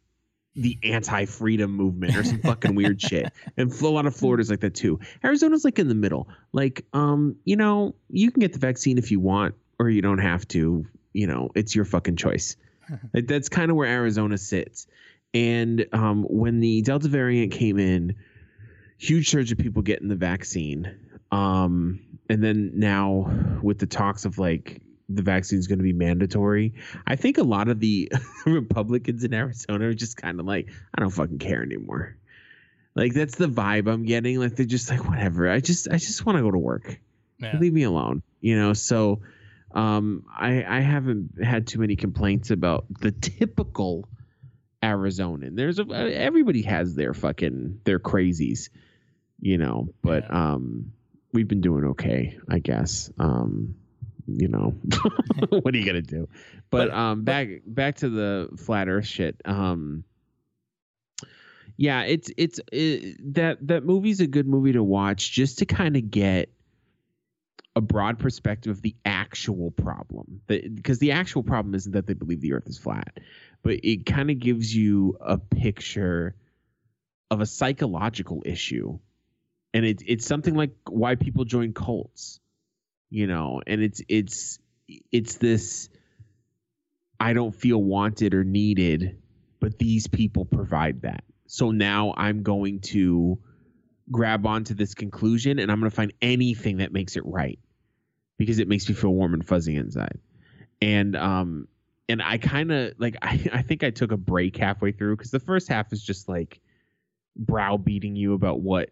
the anti-freedom movement or some fucking weird [LAUGHS] shit. And a lot of Florida's like that too. Arizona's like in the middle. Like, um, you know, you can get the vaccine if you want, or you don't have to. You know, it's your fucking choice. [LAUGHS] Like, That's kind of where Arizona sits. And um, when the Delta variant came in, huge surge of people getting the vaccine. Um, and then now with the talks of like the vaccine is going to be mandatory, I think a lot of the [LAUGHS] Republicans in Arizona are just kind of like, I don't fucking care anymore. Like that's the vibe I'm getting. Like they're just like, whatever. I just I just want to go to work. yeah. Leave me alone. You know. So um, I I haven't had too many complaints about the typical Arizonan. There's a everybody has their fucking their crazies. You know. But Yeah. um, we've been doing okay, I guess. Um, you know, [LAUGHS] what are you gonna do? But, But- um, back back to the flat Earth shit. Um, yeah, it's it's it, that that movie's a good movie to watch just to kind of get a broad perspective of the actual problem. Because the actual problem isn't that they believe the Earth is flat, but it kind of gives you a picture of a psychological issue, and it's it's something like why people join cults, you know, and it's it's it's this I don't feel wanted or needed, but these people provide that. So now I'm going to grab onto this conclusion and I'm going to find anything that makes it right because it makes me feel warm and fuzzy inside. And um and I kind of like [LAUGHS] I, I think I took a break halfway through because the first half is just like browbeating you about what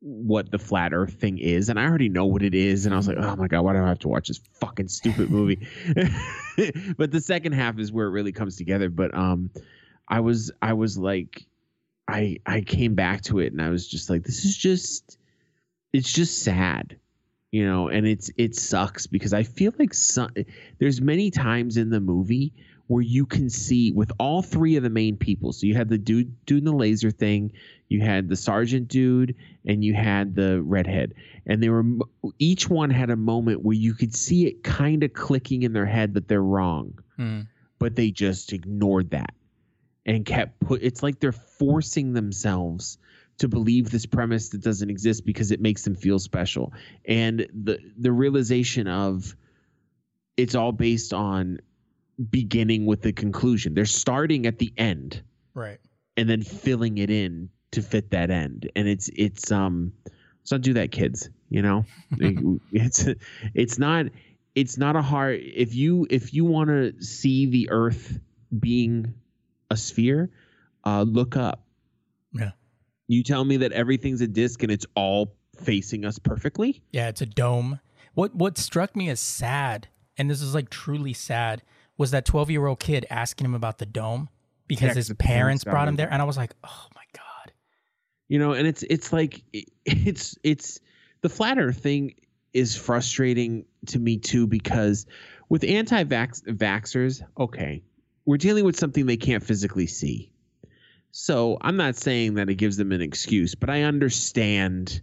what the flat earth thing is and i already know what it is and i was like oh my god why do i have to watch this fucking stupid movie? [LAUGHS] But the second half is where it really comes together but um i was i was like i i came back to it and i was just like this is just it's just sad you know and it's it sucks because i feel like some, there's many times in the movie where you can see with all three of the main people. So you had the dude doing the laser thing you had the Sargent dude and you had the redhead. And they were each one had a moment where you could see it kind of clicking in their head that they're wrong. Hmm. but they just ignored that and kept put it's like they're forcing themselves to believe this premise that doesn't exist because it makes them feel special. And the the realization of it's all based on beginning with the conclusion they're starting at the end Right. and then filling it in to fit that end and it's it's um let's not do that kids you know [LAUGHS] it's it's not it's not a hard if you if you want to see the earth being a sphere uh look up Yeah. you tell me that everything's a disc and it's all facing us perfectly Yeah, it's a dome. What what struck me as sad, and this is like truly sad, was that 12 year old kid asking him about the dome because Yeah, his parents brought him there, and I was like, oh my god. you know and it's it's like it's it's the flat earth thing is frustrating to me too because with anti-vax vaxxers okay we're dealing with something they can't physically see. So i'm not saying that it gives them an excuse but i understand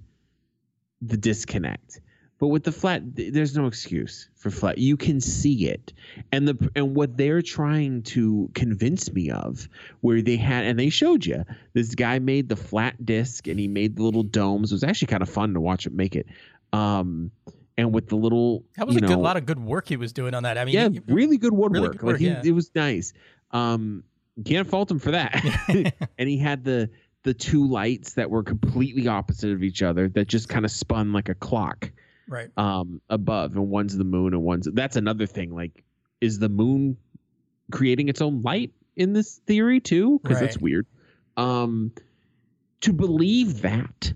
the disconnect but with the flat there's no excuse for flat. You can see it. And the and what they're trying to convince me of where they had and they showed you this guy made the flat disc and he made the little domes. It was actually kind of fun to watch him make it. Um and with the little That was a good lot of good work he was doing on that. I mean, yeah he- really good woodwork. really good like work, he, yeah. it was nice. Um can't fault him for that. [LAUGHS] And he had the the two lights that were completely opposite of each other that just kind of spun like a clock right. um above and one's the moon and one's that's another thing like is the moon creating its own light in this theory too because that's Right. weird um to believe that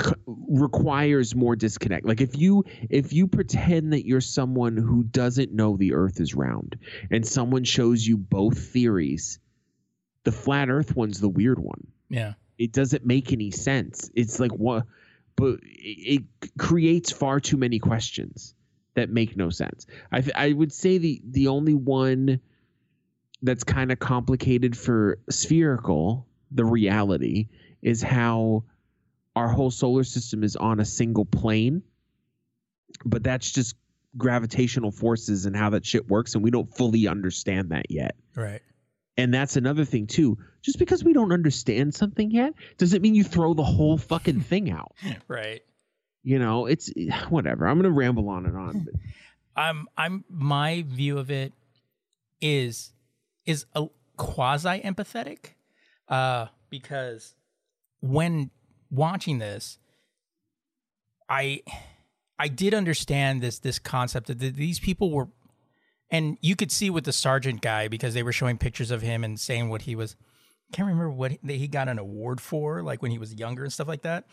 c- requires more disconnect like if you if you pretend that you're someone who doesn't know the earth is round and someone shows you both theories the flat earth one's the weird one Yeah. it doesn't make any sense. It's like what but it, creates far too many questions that make no sense. I I would say the the only one that's kind of complicated for spherical, the reality is how our whole solar system is on a single plane, but that's just gravitational forces and how that shit works, and we don't fully understand that yet. Right. And that's another thing too. Just because we don't understand something yet doesn't mean you throw the whole fucking thing out. [LAUGHS] Right. You know, it's [SIGHS] whatever. I'm gonna ramble on and on. But [LAUGHS] I'm I'm my view of it is is a quasi empathetic uh because when watching this I I did understand this this concept that these people were and you could see with the Sargent guy because they were showing pictures of him and saying what he was I can't remember what he, he got an award for like when he was younger and stuff like that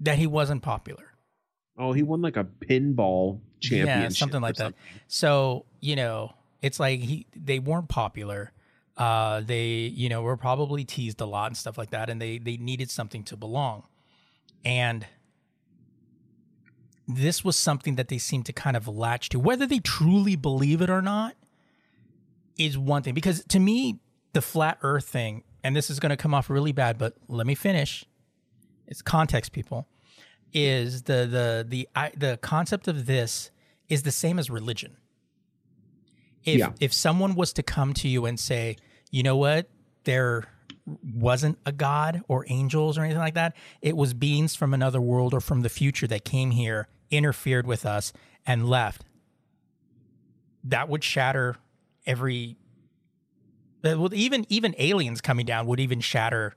that he wasn't popular oh, he won like a pinball championship, yeah, something like that. So you know, it's like he they weren't popular. Uh, they you know were probably teased a lot and stuff like that, and they they needed something to belong, and this was something that they seemed to kind of latch to, whether they truly believe it or not. Is one thing because to me the flat Earth thing, and this is going to come off really bad, but let me finish. It's context, people is the the the I, the concept of this is the same as religion. If Yeah. if someone was to come to you and say, you know what, there wasn't a god or angels or anything like that, it was beings from another world or from the future that came here, interfered with us, and left. That would shatter every. that would- Even even aliens coming down would even shatter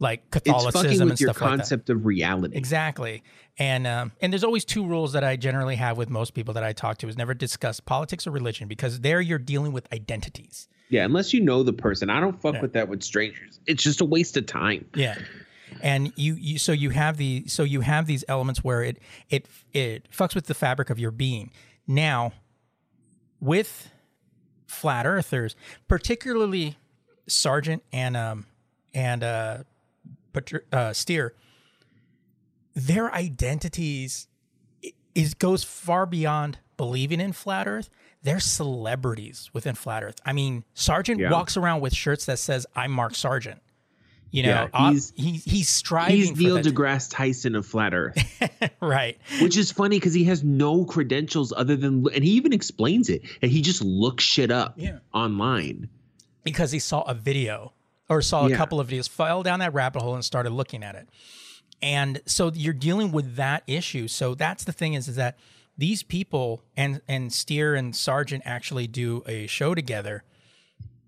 like It's Catholicism and stuff like that. concept of reality. Exactly. And um, and there's always two rules that I generally have with most people that I talk to is never discuss politics or religion because there you're dealing with identities. Yeah, unless you know the person, I don't fuck Yeah. with that with strangers. It's just a waste of time. Yeah. And you, you so you have the so you have these elements where it it it fucks with the fabric of your being. Now, with flat earthers, particularly Sargent and um and uh, uh Steere, their identities is goes far beyond believing in flat earth. They're celebrities within flat earth. I mean, Sargent Yeah. walks around with shirts that says "I'm Mark Sargent." You know, Yeah, he's- he's he's striving He's Neil deGrasse Tyson of Flat Earth, [LAUGHS] right? which is funny because he has no credentials other than, and he even explains it, and he just looks shit up Yeah. online. because he saw a video or saw a couple of videos, fell down that rabbit hole and started looking at it. And so you're dealing with that issue. So that's the thing is, is that these people and and Steere and Sargent actually do a show together.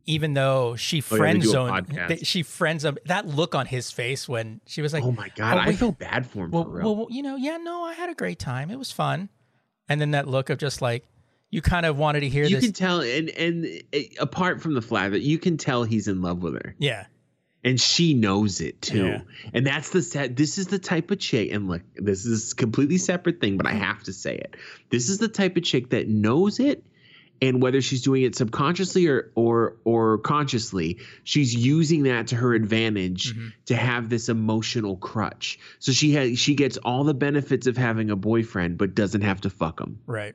Even though she Oh, yeah, friend do a zoned, they- she friends him. That look on his face when she was like, Oh my god, Oh, I feel bad for him well, for real. well, you know, yeah, no, I had a great time. It was fun. And then that look of just like you kind of wanted to hear you this. can tell, and and uh, apart from the flat, that you can tell he's in love with her. yeah, and she knows it too. Yeah. And that's the set. This is the type of chick. And look, this is a completely separate thing, but I have to say it. This is the type of chick that knows it, and whether she's doing it subconsciously or or or consciously, she's using that to her advantage Mhm. to have this emotional crutch. So she has she gets all the benefits of having a boyfriend, but doesn't have to fuck him. right.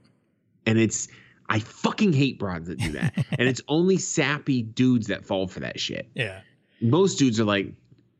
And it's I fucking hate broads that do that. [LAUGHS] and it's only sappy dudes that fall for that shit Yeah. Most dudes are like,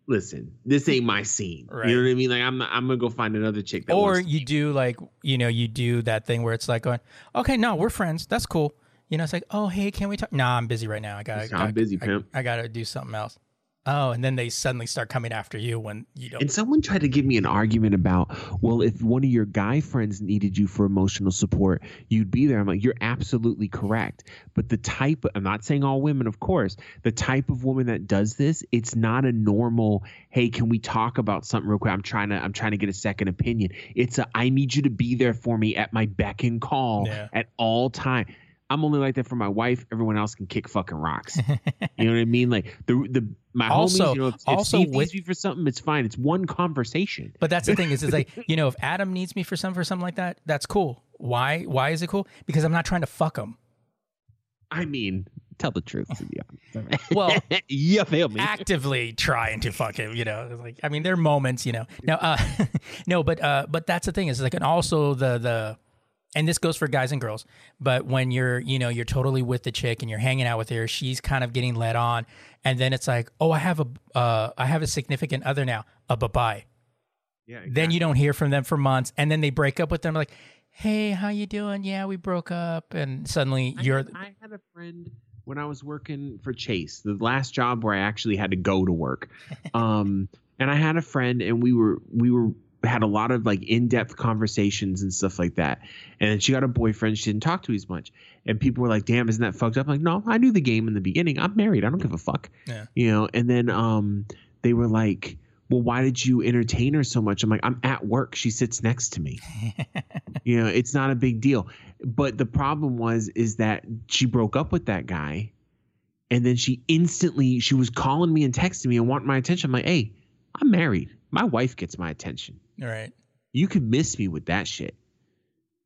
listen, this ain't my scene. Right. You know what I mean? Like I'm I'm gonna go find another chick that or you do like you know you do that thing where it's like going okay no we're friends that's cool you know it's like oh hey can we talk nah i'm busy right now i gotta, I'm gotta- busy, I- pimp. I, gotta do something else oh and then they suddenly start coming after you when you don't and someone tried to give me an argument about, well, if one of your guy friends needed you for emotional support, you'd be there. I'm like, you're absolutely correct. But the type, I'm not saying all women, of course, the type of woman that does this, it's not a normal, hey, can we talk about something real quick? I'm trying to, I'm trying to get a second opinion. It's a, I need you to be there for me at my beck and call Yeah. at all time. I'm only like that for my wife. Everyone else can kick fucking rocks. [LAUGHS] you know what I mean? Like the the my Also- homies. You know, if, if also Steve with- needs me for something, it's fine. It's one conversation. but that's the thing is, is like [LAUGHS] you know if adam needs me for something for something like that that's cool why why is it cool because i'm not trying to fuck him I mean, Tell the truth to be honest. Well, [LAUGHS] you feel me? actively trying to fuck him. You know, like I mean, there are moments. You know, now, uh, no, but uh, but that's the thing is like, and also the the, and this goes for guys and girls. But when you're you know you're totally with the chick and you're hanging out with her, she's kind of getting led on, and then it's like, oh, I have a uh, I have a significant other now, a bye bye. Yeah. Then you don't hear from them for months, and then they break up with them like. Hey, how you doing? Yeah, we broke up, and suddenly I you're had, I had a friend when I was working for Chase, the last job where I actually had to go to work. [LAUGHS] Um, and I had a friend, and we were we were had a lot of like in-depth conversations and stuff like that. And then she got a boyfriend she didn't talk to as much. And people were like, "Damn, isn't that fucked up?" I'm like, no, I knew the game in the beginning. I'm married. I don't give a fuck. Yeah. You know. And then um, they were like, "Well, why did you entertain her so much?" I'm like, "I'm at work. She sits next to me." [LAUGHS] you know, it's not a big deal. But the problem was is that she broke up with that guy, and then she instantly she was calling me and texting me and wanting my attention. I'm like, "Hey, I'm married. My wife gets my attention." Right. you could miss me with that shit.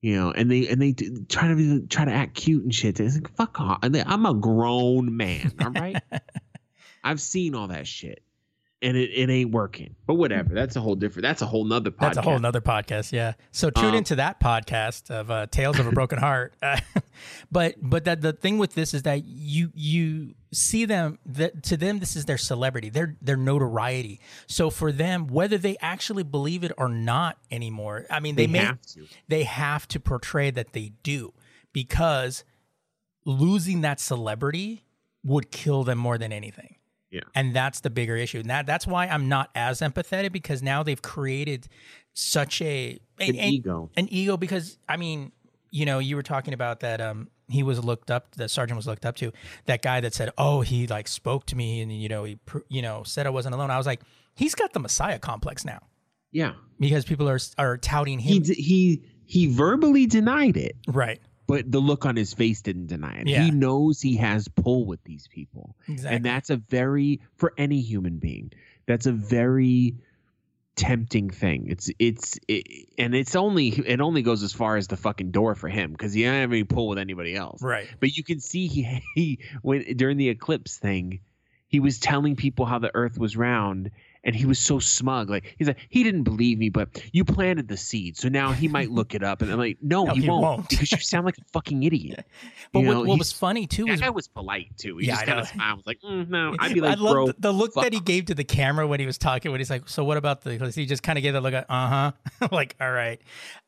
You know, and they and they try to be, try to act cute and shit. It's like fuck off. I'm a grown man, all right. [LAUGHS] I've seen all that shit, and it, it ain't working. But whatever. That's a whole different. That's a whole nother podcast. That's a whole nother podcast, yeah. So tune Um, into that podcast of uh, Tales of a Broken Heart. [LAUGHS] Uh, but but that the thing with this is that you you see them that to them this is their celebrity, their their notoriety. So for them, whether they actually believe it or not anymore, I mean they, They may have to. they have to portray that they do because losing that celebrity would kill them more than anything. Yeah. And that's the bigger issue. And that, that's why I'm not as empathetic because now they've created such a An and- ego. An ego because I mean, you know, you were talking about that um he was looked up the Sargent was looked up to that guy that said, "Oh, he like spoke to me and you know, he you know, said I wasn't alone." I was like, he's got the messiah complex now Yeah. because people are are touting He him. d- he he verbally denied it, right. But the look on his face didn't deny it. Yeah. He knows he has pull with these people. Exactly. And that's a very for any human being. That's a very tempting thing. It's it's it, and it's only it only goes as far as the fucking door for him because he doesn't have any pull with anybody else. right. But you can see he [LAUGHS] he when during the eclipse thing, he was telling people how the Earth was round. And he was so smug, like he's like he didn't believe me, but you planted the seed, so now he might look it up. And I'm like, no, [LAUGHS] No, he, he won't, won't. because you sound like a fucking idiot. [LAUGHS] But You what, know, what was funny too That was guy was polite too. He Yeah, just kind of smiled, was like, mm, "No." [LAUGHS] I'd be like, I love "Bro, the, the look that he gave to the camera when he was talking. When he's like, "So what about the?" He just kind of gave that look, at, uh huh, like all right.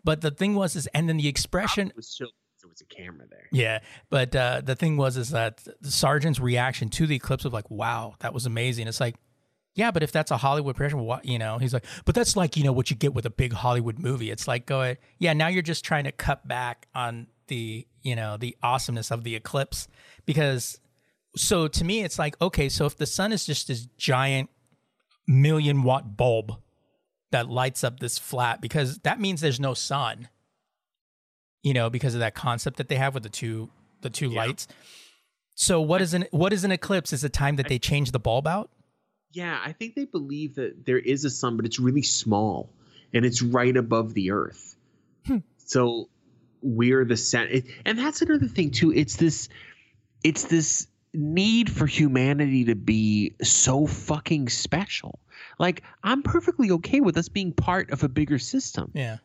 But the thing was is, and then the expression, It was chill. There was a camera there. yeah. But uh, the thing was is that the Sargent's reaction to the eclipse of like, "Wow, that was amazing." It's like, yeah, but if that's a Hollywood production, what you know? He's like, but that's like you know what you get with a big Hollywood movie. It's like going, yeah, now you're just trying to cut back on the you know the awesomeness of the eclipse because so to me it's like okay so if the sun is just this giant million watt bulb that lights up this flat because that means there's no sun you know because of that concept that they have with the two the two Yeah. lights so what is an what is an eclipse is the time that they change the bulb out Yeah, I think they believe that there is a sun, but it's really small and it's right above the Earth. Hmm. So we're the center, and that's another thing too. It's this, it's this need for humanity to be so fucking special. Like I'm perfectly okay with us being part of a bigger system. yeah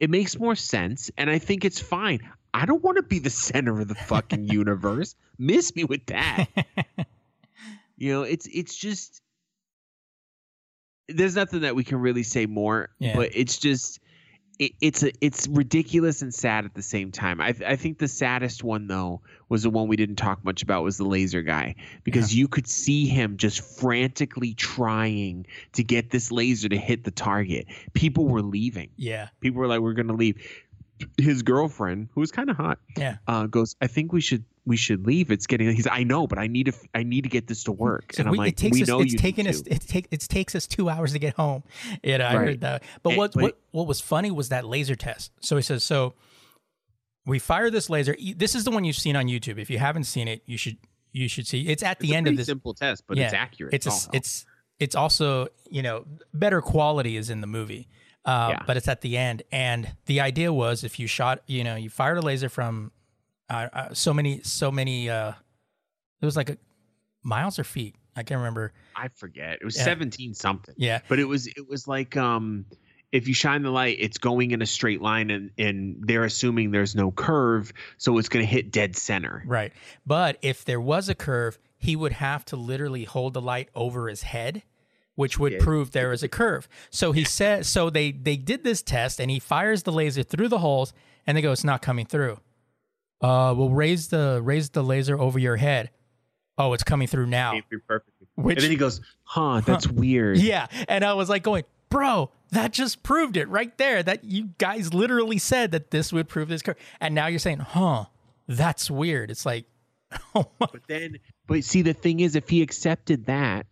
It makes more sense, and I think it's fine. I don't want to be the center of the fucking [LAUGHS] universe. Miss me with that. [LAUGHS] You know, it's it's just there's nothing that we can really say more, Yeah. but it's just it, it's a, it's ridiculous and sad at the same time. I I think the saddest one though was the one we didn't talk much about was the laser guy because you could see him just frantically trying to get this laser to hit the target. People were leaving. yeah People were like, "We're gonna leave." His girlfriend, who was kind of hot, yeah uh, goes, "I think we should we should leave. It's getting." He's, "I know, but I need to I need to get this to work." So and I'm like, it takes "We us, know it's you taken need us it take it takes us two hours to get home. You know, I Right. heard that. But what but- what what was funny was that laser test. So he says, so we fire this laser. This is the one you've seen on YouTube. If you haven't seen it, you should you should see. It's at It's the end of this. simple test, but it's accurate. It's a, also. it's it's also you know better quality is in the movie, uh, Yeah. but it's at the end. And the idea was if you shot, you know, you fired a laser from uh, uh, so many so many uh, It was like a miles or feet. I can't remember. I forget. It was Yeah. 17 something. Yeah. But it was it was like um if you shine the light, it's going in a straight line and and they're assuming there's no curve, so it's going to hit dead center. Right. But if there was a curve, he would have to literally hold the light over his head, which would Yeah. prove there is a curve. So he said so they they did this test and he fires the laser through the holes and they go, It's not coming through. Uh well raise the raise the laser over your head. Oh, it's coming through now. Came through perfectly. Which and then he goes, "Huh, that's weird." Yeah. And I was like going, bro, that just proved it right there. That you guys literally said that this would prove this curve. And now you're saying, huh, that's weird. It's like, [LAUGHS] oh my But then, but see, the thing is, if he accepted that,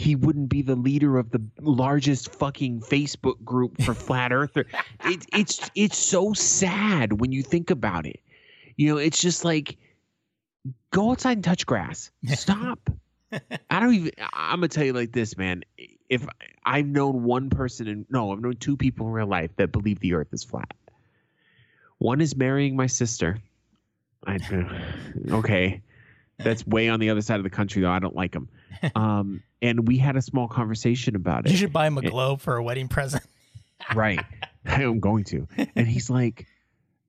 he wouldn't be the leader of the largest fucking Facebook group for [LAUGHS] flat earther. It's it's it's so sad when you think about it. You know, it's just like go outside and touch grass. Stop. [LAUGHS] I don't even. I'm gonna tell you like this, man. If I've known one person, and no, I've known two people in real life that believe the Earth is flat. One is marrying my sister. I [LAUGHS] okay, that's way on the other side of the country though. I don't like him. [LAUGHS] Um, and we had a small conversation about it. You should buy him a globe for a wedding present. [LAUGHS] right, [LAUGHS] I'm going to. And he's like,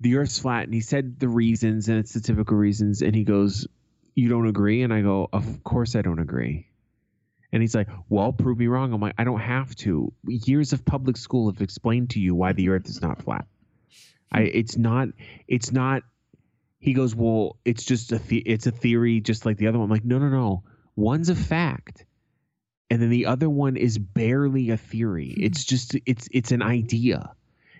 "The Earth's flat," and he said the reasons, and it's the typical reasons. And he goes, "You don't agree?" And I go, "Of course I don't agree." And he's like, "Well, prove me wrong." I'm like, "I don't have to. Years of public school have explained to you why the Earth is not flat. I, it's not. It's not." He goes, "Well, it's just a the- it's a theory, just like the other one." I'm like, "No, no, no. One's a fact, and then the other one is barely a theory. Hmm. It's just it's it's an idea."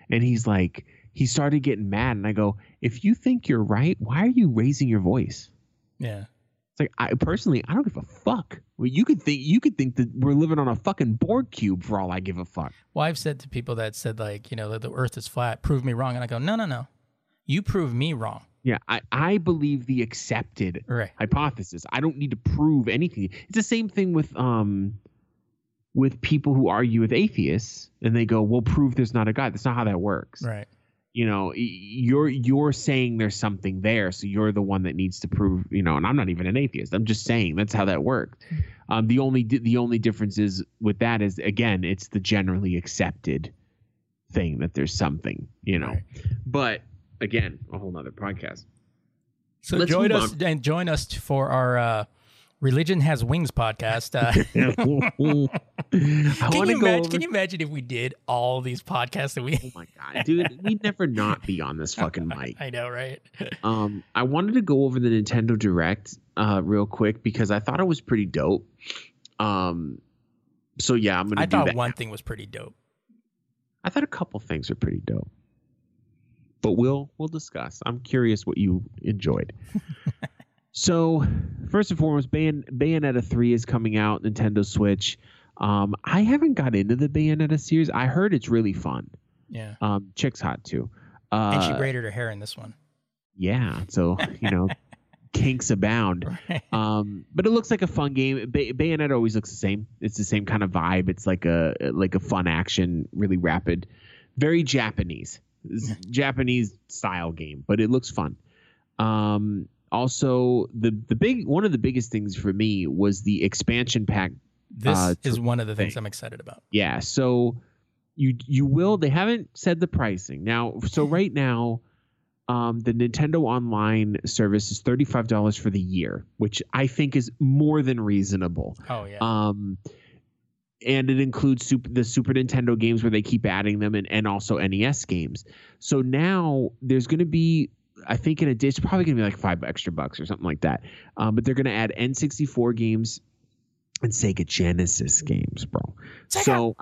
And he's like, he started getting mad, and I go, "If you think you're right, why are you raising your voice?" Yeah. It's like I personally, I don't give a fuck. Well, you could think you could think that we're living on a fucking board cube for all I give a fuck. Well, I've said to people that said, like, you know, that the earth is flat, prove me wrong. And I go, no, no, no. You prove me wrong. Yeah, I I believe the accepted Right. hypothesis. I don't need to prove anything. It's the same thing with um with people who argue with atheists and they go, "Well, prove there's not a God." That's not how that works. Right. You know, you're you're saying there's something there, so you're the one that needs to prove. You know, and I'm not even an atheist. I'm just saying that's how that worked. Um, the only the only difference is with that is again, it's the generally accepted thing that there's something. You know, Right. but again, a whole nother podcast. So Let's join move us and join us for our uh, Religion Has Wings podcast. Uh, [LAUGHS] [LAUGHS] I can, want you to go. imagine, can you imagine if we did all these podcasts that we. oh my god, dude, we'd never not be on this fucking [LAUGHS] mic. I know, right? Um, I wanted to go over the Nintendo Direct uh, real quick because I thought it was pretty dope. Um, so yeah, I'm gonna I do thought that. one thing was pretty dope. I thought a couple things are pretty dope, but we'll we'll discuss. I'm curious what you enjoyed. [LAUGHS] so, first and foremost, Bayon- Bayonetta three is coming out Nintendo Switch. Um, I haven't got into the Bayonetta series. I heard it's really fun. Yeah. Um, Chick's hot too. Uh, And she braided her hair in this one. Yeah, so you know, [LAUGHS] kinks abound. Um, but it looks like a fun game. Bay- Bayonetta always looks the same. It's the same kind of vibe. It's like a like a fun action, really rapid, very Japanese, Japanese style game. But it looks fun. Um, also, the the big one of the biggest things for me was the expansion pack. This Uh, is one of the things thing. I'm excited about. Yeah, so you you will. They haven't said the pricing now. So right now. Um, the Nintendo Online service is thirty-five dollars for the year, which I think is more than reasonable. Oh yeah. Um, and it includes super, the Super Nintendo games where they keep adding them, and, and also NES games. So now there's going to be, I think, in a it's probably going to be like five extra bucks or something like that. Um, but they're going to add N64 games and Sega Genesis games, bro. So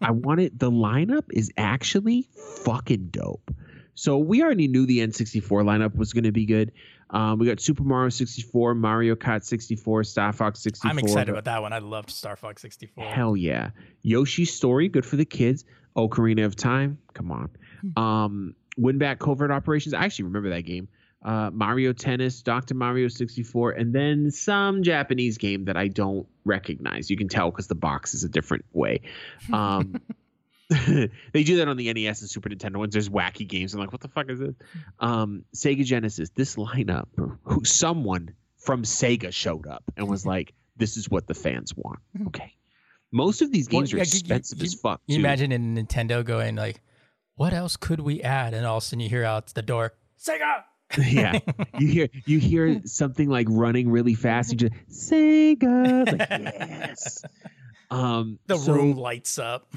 I wanted the lineup is actually fucking dope. So we already knew the N64 lineup was going to be good. Um, we got Super Mario 64, Mario Kart 64, Star Fox 64. I'm excited about that one. I loved Star Fox 64. Hell yeah. Yoshi's Story, good for the kids. Ocarina of Time, come on. Um, WinBack Covert Operations, I actually remember that game. Uh, Mario Tennis, Dr. Mario 64, and then some Japanese game that I don't recognize. You can tell because the box is a different way. [LAUGHS] Um, [LAUGHS] they do that on the NES and Super Nintendo ones. There's wacky games. I'm like, what the fuck is this? Um, Sega Genesis, this lineup, who someone from Sega showed up and was like, "This is what the fans want." Okay. Most of these games Well, are yeah, you- expensive you- as fuck. You too. imagine in Nintendo going like, "What else could we add?" And all of a sudden you hear out the door, "Sega." [LAUGHS] yeah, you hear you hear [LAUGHS] something like running really fast. You just Sega. Like, yes. Um, The so room lights up.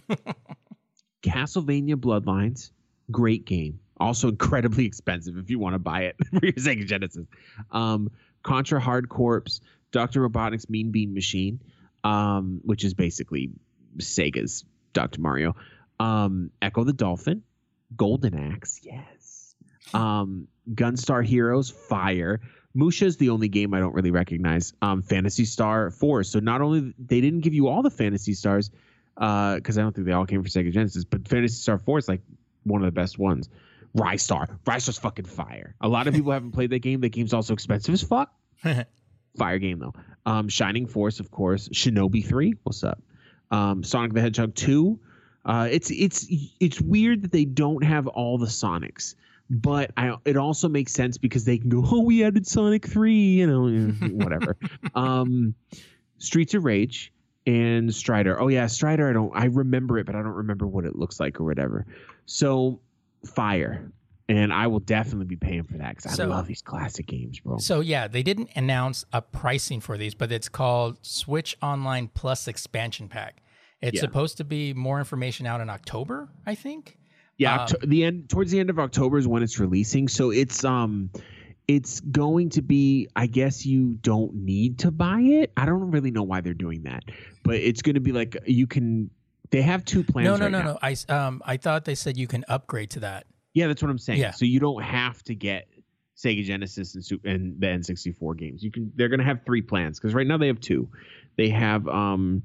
Castlevania Bloodlines, great game. Also incredibly [LAUGHS] expensive if you want to buy it [LAUGHS] for your Sega Genesis. Um, Contra Hard Corps, Dr. Robotnik's Mean Bean Machine, um, which is basically Sega's Dr. Mario. Um, Ecco the Dolphin, Golden Axe, yes. Um, Gunstar Heroes, Fire. Musha is the only game I don't really recognize. Um, Phantasy Star 4. So not only they didn't give you all the Phantasy Stars, because I don't think they all came for Sega Genesis, but Phantasy Star 4 is like one of the best ones. Ristar. Ristar's fucking fire. A lot of people [LAUGHS] haven't played that game. That game's also expensive as fuck. [LAUGHS] Fire game though. Um, Shining Force, of course. Shinobi 3. What's up? Um, Sonic the Hedgehog 2. Uh, it's it's it's weird that they don't have all the Sonics, but I it also makes sense because they can go, oh, we added Sonic 3, you know, [LAUGHS] whatever. um, Streets of Rage and Strider. Oh yeah, Strider. I don't. I remember it, but I don't remember what it looks like or whatever. So, Fire, and I will definitely be paying for that because I love these classic games, bro. So yeah, they didn't announce a pricing for these, but it's called Switch Online Plus Expansion Pack. It's Yeah. supposed to be more information out in October, I think. Yeah, Um, the end towards the end of October is when it's releasing. So it's um it's going to be I guess you don't need to buy it. I don't really know why they're doing that. But it's going to be like you can they have two plans no, no, right no, now. no. I um I thought they said you can upgrade to that. Yeah, that's what I'm saying. Yeah. So you don't have to get Sega Genesis and, Su- and the N64 games. You can they're going to have three plans cuz right now they have two. They have um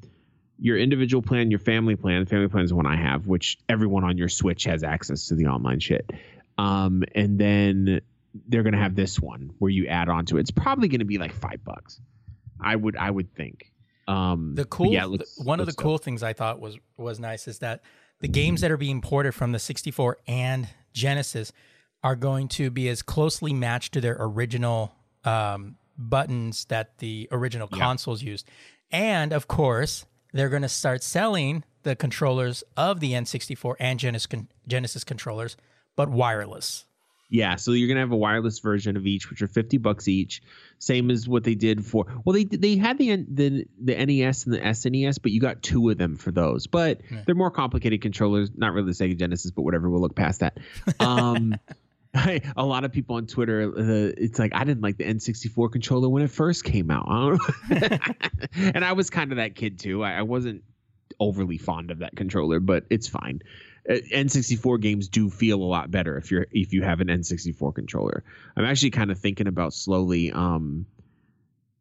your individual plan, your family plan. the Family plan is the one I have, which everyone on your Switch has access to the online shit. Um, and then they're gonna have this one where you add on to it. It's probably gonna be like five bucks. I would I would think. Um, The cool, yeah, looks- one of the cool dope. things I thought was was nice is that the games that are being ported from the 64 and Genesis are going to be as closely matched to their original um, buttons that the original Yeah. consoles used, and of course they're going to start selling the controllers of the N64 and Genesis con- Genesis controllers, but wireless. Yeah, so you're gonna have a wireless version of each, which are fifty bucks each. Same as what they did for. Well, they they had the the the NES and the SNES, but you got two of them for those. But Yeah. they're more complicated controllers. Not really the Sega Genesis, but whatever. We'll look past that. [LAUGHS] Um, I, [LAUGHS] a lot of people on Twitter, uh, it's like I didn't like the N64 controller when it first came out, [LAUGHS] I don't know. and I was kind of that kid too. I, I wasn't overly fond of that controller, but it's fine. Uh, N64 games do feel a lot better if you're if you have an N64 controller. I'm actually kind of thinking about slowly um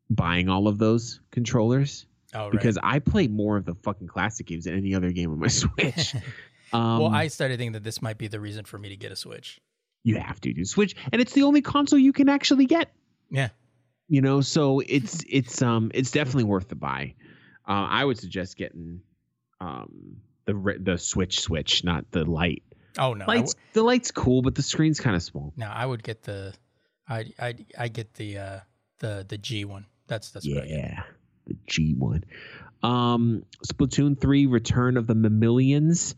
buying all of those controllers Oh, right. because I play more of the fucking classic games than any other game on my [LAUGHS] Switch. [LAUGHS] um, well, I started thinking that this might be the reason for me to get a Switch. you have to do Switch, and it's the only console you can actually get. Yeah. You know, so it's it's um it's definitely worth the buy. Uh, I would suggest getting um the the Switch Switch, not the light. Oh no, Lights the light's cool, but the screen's kind of small. No, I would get the, I I I get the uh the the G one. That's that's what I get. yeah, the G one. Um, Splatoon three, Return of the Mammalians.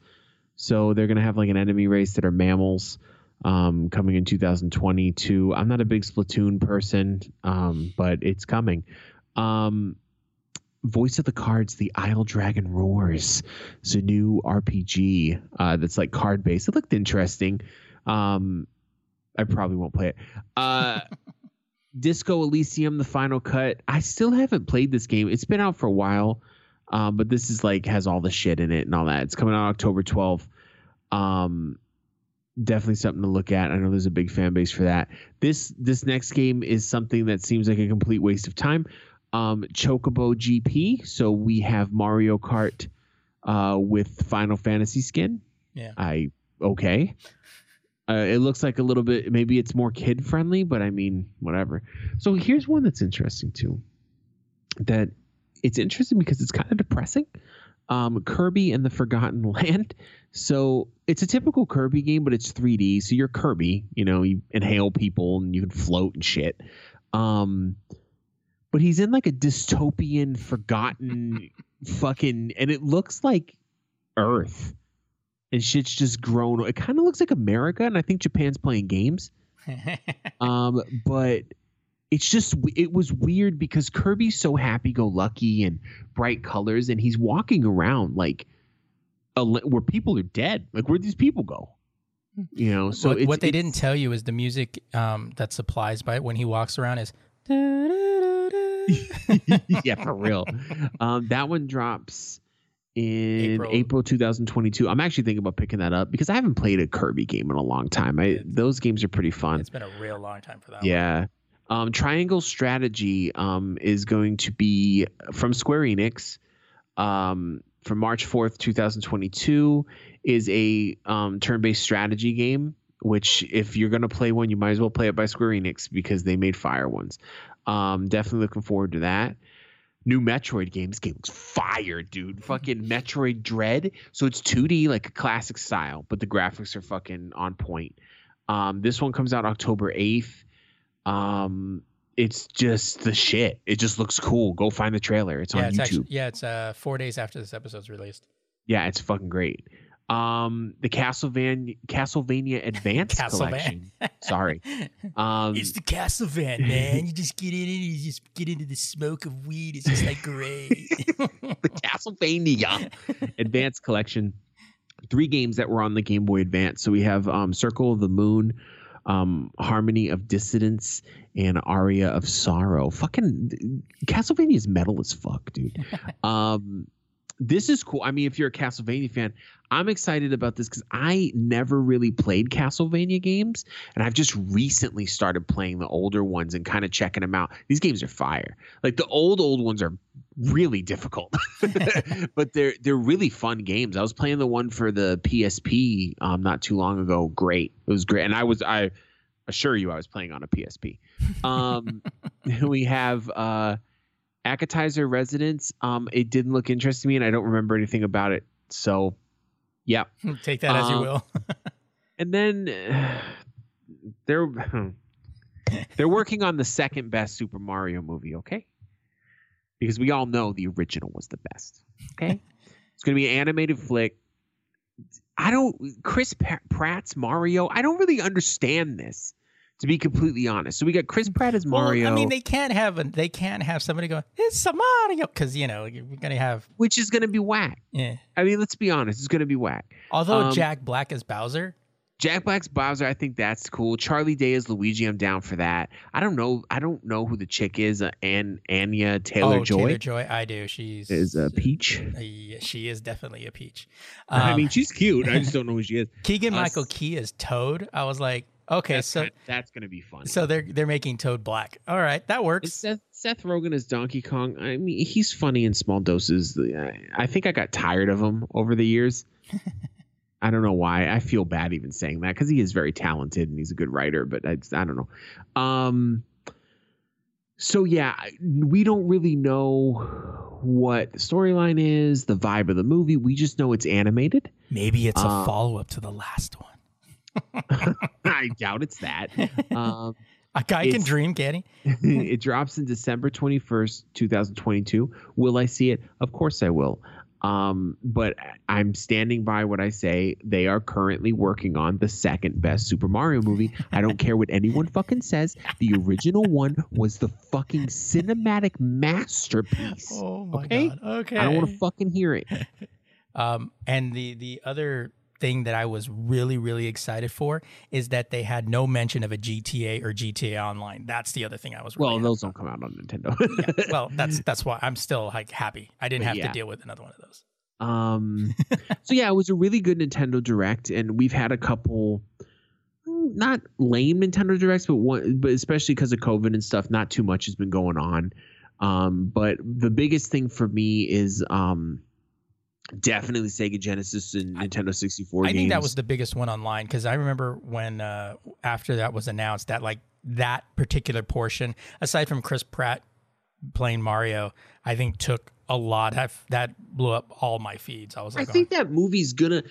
So they're gonna have like an enemy race that are mammals. Um, coming in 2022. I'm not a big Splatoon person, um, but it's coming. Um, Voice of the Cards, The Isle Dragon Roars. It's a new RPG uh, that's like card based. It looked interesting. Um, I probably won't play it. Uh, [LAUGHS] Disco Elysium, the final cut. I still haven't played this game. It's been out for a while, um, but this is like has all the shit in it and all that. It's coming out October 12th. Um, definitely something to look at. I know there's a big fan base for that. This this next game is something that seems like a complete waste of time. Um, Chocobo GP. So we have Mario Kart uh, with Final Fantasy skin. Yeah. I okay. Uh, it looks like a little bit. Maybe it's more kid friendly, but I mean, whatever. So here's one that's interesting too. That it's interesting because it's kind of depressing. Um, Kirby and the Forgotten [LAUGHS] Land. So it's a typical Kirby game, but it's 3D. So you're Kirby. You know, you inhale people and you can float and shit. Um, but he's in like a dystopian, forgotten [LAUGHS] fucking, and it looks like Earth, and shit's just grown. It kind of looks like America, and I think Japan's playing games. [LAUGHS] Um, but it's just it was weird because Kirby's so happy-go-lucky and bright colors, and he's walking around like a, where people are dead. Like where'd these people go? You know. So what, what they didn't tell you is the music um, that supplies by when he walks around is. Yeah, for real. Um, that one drops in April. April. 2022. I'm actually thinking about picking that up because I haven't played a Kirby game in a long time. I those games are pretty fun. It's been a real long time for that. one. Yeah. Um, Triangle Strategy um, is going to be from Square Enix um, from March 4th, 2022. Is a um, turn-based strategy game. Which, if you're going to play one, you might as well play it by Square Enix because they made fire ones. Um, definitely looking forward to that. New Metroid game. This game looks fire, dude. Fucking [LAUGHS] Metroid Dread. So it's 2D, like a classic style, but the graphics are fucking on point. Um, this one comes out October 8th. Um, it's just the shit. It just looks cool. Go find the trailer. It's yeah, on it's YouTube. actually yeah, it's uh, four days after this episode's released. yeah, it's fucking great. Um, the Castlevania Castlevania Advance collection. Sorry. [LAUGHS] Um, it's the castle van, man. You just get in it, you just get into the smoke of weed. It's just like great. [LAUGHS] the Castlevania Advance Collection. Three games that were on the Game Boy Advance. So we have um, Circle of the Moon, um, Harmony of Dissidence, and Aria of Sorrow. Fucking Castlevania is metal as fuck, dude. [LAUGHS] um, this is cool. I mean, if you're a Castlevania fan, I'm excited about this because I never really played Castlevania games, and I've just recently started playing the older ones and kind of checking them out. These games are fire. Like the old old ones are really difficult, [LAUGHS] but they're they're really fun games. I was playing the one for the PSP um, not too long ago. Great, it was great, and I was I assure you I was playing on a PSP. Um, [LAUGHS] we have. Uh, Akatizer Residence. Um, it didn't look interesting to me, and I don't remember anything about it. So, yeah. [LAUGHS] Take that as you Um, will. [LAUGHS] And then uh, [SIGHS] they're they're working on the second best Super Mario movie. Okay, because we all know the original was the best. Okay, [LAUGHS] it's going to be an animated flick. I don't Chris Pa- Pratt's Mario. I don't really understand this, to be completely honest. So we got Chris Pratt as Mario. Well, I mean, they can't have a, they can't have somebody going, "It's a Mario," because you know you're gonna have. which is going to be whack. Yeah. I mean, let's be honest, it's going to be whack. Although Um, Jack Black as Bowser, Jack Black's Bowser, I think that's cool. Charlie Day is Luigi, I'm down for that. I don't know, I don't know who the chick is. Uh, Ann Anya Taylor oh Joy Taylor Joy, I do. She's is a Peach. uh, yeah, she is definitely a peach. [LAUGHS] I Um, mean, she's cute. I just [LAUGHS] don't know who she is. Keegan us- Michael Key is Toad. I was like, okay, That's, so kinda- that's gonna be fun. so they're they're making Toad black. All right, that works. Seth Seth Rogen as Donkey Kong. I mean, he's funny in small doses. I, I think I got tired of him over the years. [LAUGHS] I don't know why. I feel bad even saying that because he is very talented and he's a good writer, but I, I don't know. Um, so yeah, we don't really know what the storyline is, the vibe of the movie. We just know it's animated. Maybe it's a uh, follow up to the last one. I doubt it's that. Um, A guy can dream, can he? [LAUGHS] it drops in December 21st, 2022. Will I see it? Of course I will. Um, but I'm standing by what I say. They are currently working on the second best Super Mario movie. I don't care what anyone fucking says. The original one was the fucking cinematic masterpiece. Oh my Okay? god. Okay. I don't want to fucking hear it. [LAUGHS] Um, and the the other thing that I was really really excited for is that they had no mention of a GTA or GTA Online. That's the other thing I was. Really Well, those about. don't come out on Nintendo. Yeah, [LAUGHS] well, that's that's why I'm still like happy. I didn't But have yeah. to deal with another one of those. Um, [LAUGHS] so yeah, it was a really good Nintendo Direct, and we've had a couple, mm, not lame Nintendo Directs, but one, but especially because of COVID and stuff, not too much has been going on. Um, but the biggest thing for me is um, definitely Sega Genesis and Nintendo 64 I think that was the biggest one online because I remember when uh, after that was announced that like that particular portion, aside from Chris Pratt playing Mario, I think took a lot. That that blew up all my feeds. I was like, I think that movie's gonna.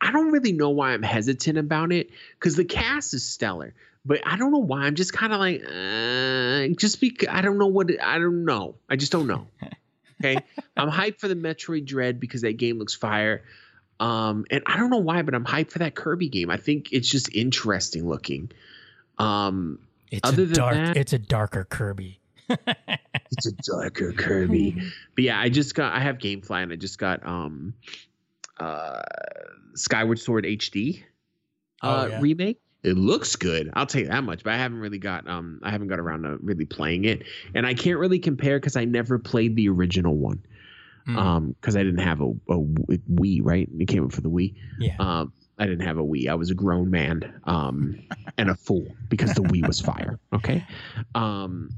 I don't really know why I'm hesitant about it because the cast is stellar, but I don't know why. I'm just kind of like, uh, just because I don't know what I don't know. I just don't know. [LAUGHS] Okay, [LAUGHS] I'm hyped for the Metroid Dread because that game looks fire. Um, and I don't know why, but I'm hyped for that Kirby game. I think it's just interesting looking. Um, It's Other a than dark. that- it's a darker Kirby. [LAUGHS] it's a darker [LAUGHS] Kirby. but yeah, I just got I have GameFly and I just got um uh Skyward Sword HD uh Oh, yeah. remake. It looks good. I'll tell you that much, but I haven't really got um I haven't got around to really playing it. And I can't really compare because I never played the original one. Mm, Um because I didn't have a, a Wii, right? It came up for the Wii. yeah. Um, I didn't have a Wii. I was a grown man um, and a fool because the Wii was fire. Okay. Um,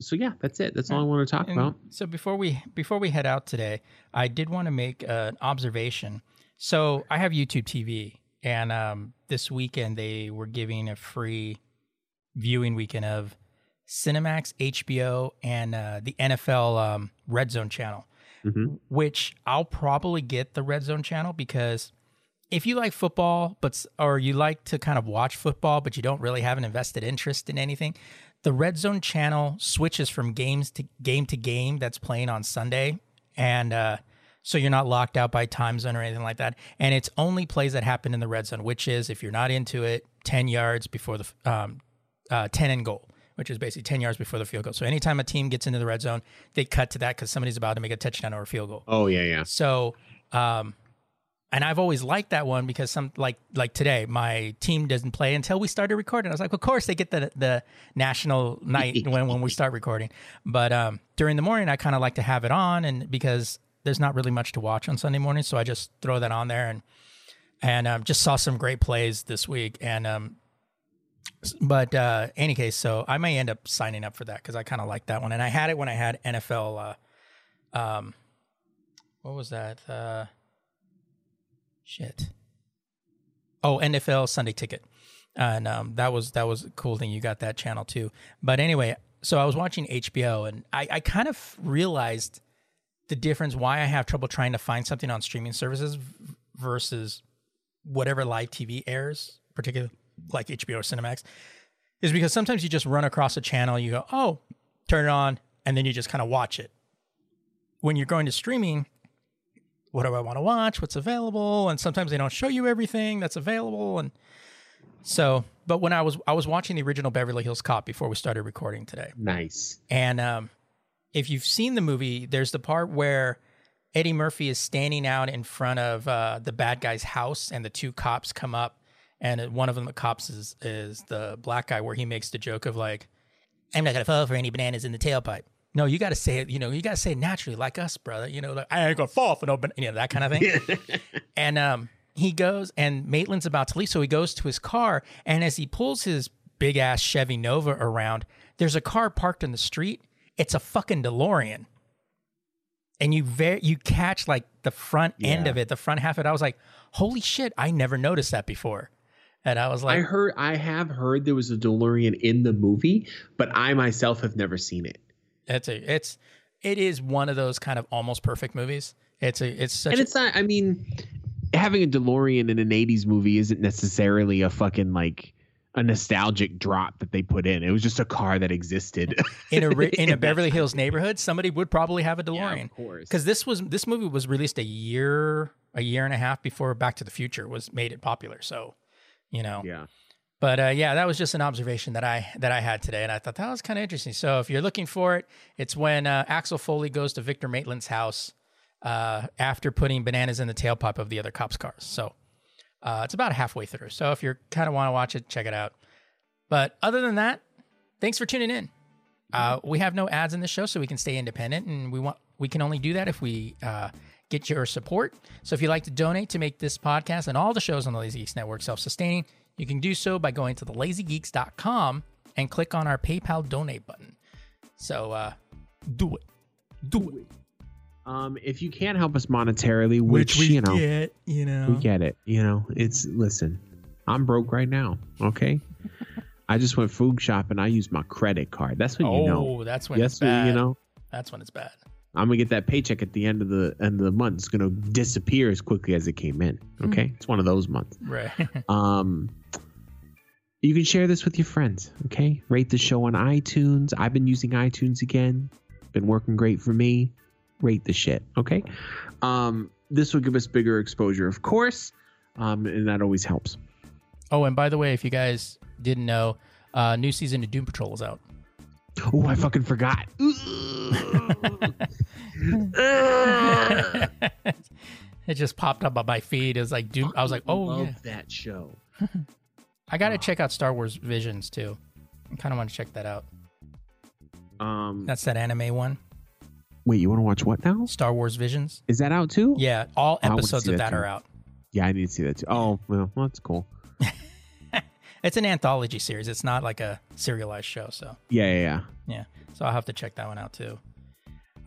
so yeah, that's it. That's all I want to talk And about. so before we before we head out today, I did want to make an observation. So I have YouTube TV, and um, this weekend they were giving a free viewing weekend of Cinemax, HBO, and uh, the NFL um, Red Zone channel. Mhm. Which I'll probably get the Red Zone channel because if you like football, but or you like to kind of watch football, but you don't really have an invested interest in anything, the Red Zone channel switches from games to game to game that's playing on Sunday, and uh, so you're not locked out by time zone or anything like that. And it's only plays that happen in the red zone, which is if you're not into it, ten yards before the um, uh, ten and goal, which is basically ten yards before the field goal. So anytime a team gets into the red zone, they cut to that because somebody's about to make a touchdown or a field goal. Oh yeah, yeah. So, um, and I've always liked that one because some like like today, my team doesn't play until we started recording. I was like, of course they get the the national night [LAUGHS] when when we start recording. But um, during the morning, I kind of like to have it on, and because there's not really much to watch on Sunday morning, so I just throw that on there and and um, just saw some great plays this week. And um, but uh, any case, so I may end up signing up for that because I kind of like that one, and I had it when I had NFL. Uh, um, what was that? Uh, shit. Oh, NFL Sunday Ticket, and um, that was that was a cool thing. You got that channel too. But anyway, so I was watching HBO, and I, I kind of realized the difference. Why I have trouble trying to find something on streaming services v- versus whatever live TV airs, particularly like HBO or Cinemax, is because sometimes you just run across a channel, you go, oh, turn it on, and then you just kind of watch it. When you're going to streaming, what do I want to watch? What's available? And sometimes they don't show you everything that's available. And so, but when I was I was watching the original Beverly Hills Cop before we started recording today, Nice. and um, if you've seen the movie, there's the part where Eddie Murphy is standing out in front of uh, the bad guy's house, and the two cops come up, and one of them, the cops, is is the black guy, where he makes the joke of like, "I'm not gonna fall for any bananas in the tailpipe." No, you got to say it. You know, you got to say it naturally, like us, brother. You know, like I ain't gonna fall for no, ban-" you know, that kind of thing. [LAUGHS] And um, he goes, and Maitland's about to leave, so he goes to his car, and as he pulls his big ass Chevy Nova around, there's a car parked in the street. It's a fucking DeLorean, and you ver- you catch like the front end of it, the front half of it. I was like, holy shit, I never noticed that before, and I was like, I heard. I have heard there was a DeLorean in the movie, but I myself have never seen it. it's a it's it is one of those kind of almost perfect movies. It's a it's such and a, it's not. I mean, having a DeLorean in an '80s movie isn't necessarily a fucking like a nostalgic drop that they put in. It was just a car that existed in a in a [LAUGHS] Beverly Hills neighborhood. Somebody would probably have a Yeah, DeLorean. of course. because this was this movie was released a year a year and a half before Back to the Future was made it popular. So, you know, yeah, but uh, yeah, that was just an observation that I that I had today, and I thought that was kind of interesting. So if you're looking for it, it's when uh, Axel Foley goes to Victor Maitland's house uh, after putting bananas in the tailpipe of the other cops' cars. So uh, it's about halfway through. So if you kind of want to watch it, check it out. But other than that, thanks for tuning in. Uh, we have no ads in the show, so we can stay independent, and we want we can only do that if we uh, get your support. So if you'd like to donate to make this podcast and all the shows on the Lazy Geeks Network self-sustaining, you can do so by going to thelazygeeks.com and click on our PayPal donate button. So uh, do it, do it. Um, if you can't help us monetarily, which, we you know get, you know. we get it. You know, it's listen. I'm broke right now. Okay, I just went food shopping. And I used my credit card. That's when oh, you know. Oh, that's when it's Yes, when bad. you know. That's when it's bad. I'm gonna get that paycheck at the end of the end of the month. It's gonna disappear as quickly as it came in. Okay, it's one of those months. Right. [LAUGHS] Um, You can share this with your friends, okay? Rate the show on iTunes. I've been using iTunes again. Been working great for me. Rate the shit, okay? Um, this will give us bigger exposure, of course, um, and that always helps. Oh, and by the way, if you guys didn't know, uh, new season of Doom Patrol is out. Oh, I fucking forgot. [LAUGHS] [LAUGHS] it just popped up on my feed. It was like Doom. I was like, oh love yeah. that show. [LAUGHS] I got to check out Star Wars Visions too. I kind of want to check that out. Um, That's that anime one, wait, you want to watch what now? Star Wars Visions. Is that out too? Yeah, all episodes of that that are out. Yeah, I need to see that too. Oh, well, well that's cool. [LAUGHS] It's an anthology series. It's not like a serialized show. So Yeah, yeah, yeah. yeah, so I'll have to check that one out too.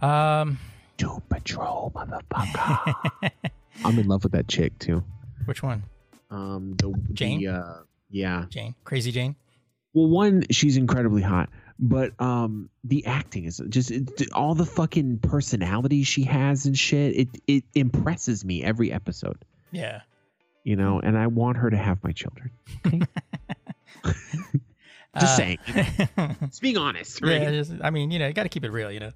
Um, Doom Patrol, motherfucker. [LAUGHS] I'm in love with that chick too. which one? Um, the Jane? The, uh, yeah. Jane, Crazy Jane. Well, one, she's incredibly hot, but um, the acting is just it, all the fucking personality she has and shit. It it impresses me every episode. Yeah. You know, and I want her to have my children. Okay? [LAUGHS] just Uh, saying. [LAUGHS] Just being honest, right? Yeah, just, I mean, you know, you got to keep it real, you know.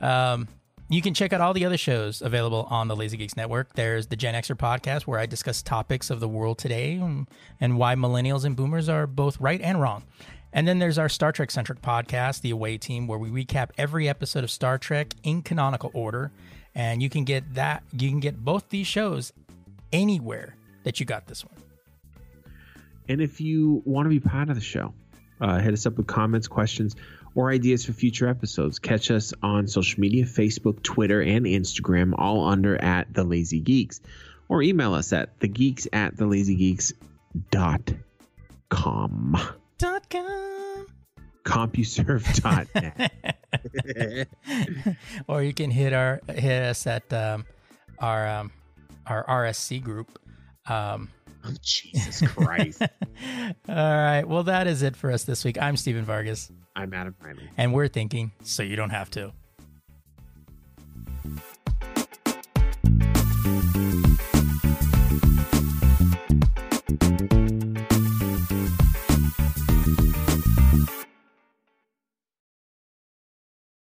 Right. Um, you can check out all the other shows available on the Lazy Geeks Network. There's the Gen Xer podcast, where I discuss topics of the world today and, and why millennials and boomers are both right and wrong. And then there's our Star Trek centric podcast, The Away Team, where we recap every episode of Star Trek in canonical order. And you can get that, you can get both these shows anywhere that you got this one. And if you want to be part of the show, uh, hit us up with comments, questions, or ideas for future episodes. Catch us on social media Facebook, Twitter, and Instagram, all under at The Lazy Geeks. Or email us at thegeeks at thelazygeeks.com. Dot com. CompuServe.net. [LAUGHS] or you can hit our hit us at um, our um, our RSC group. Um, oh, Jesus Christ. [LAUGHS] all right. Well, that is it for us this week. I'm Stephen Vargas, I'm Adam Riley. and we're thinking so you don't have to.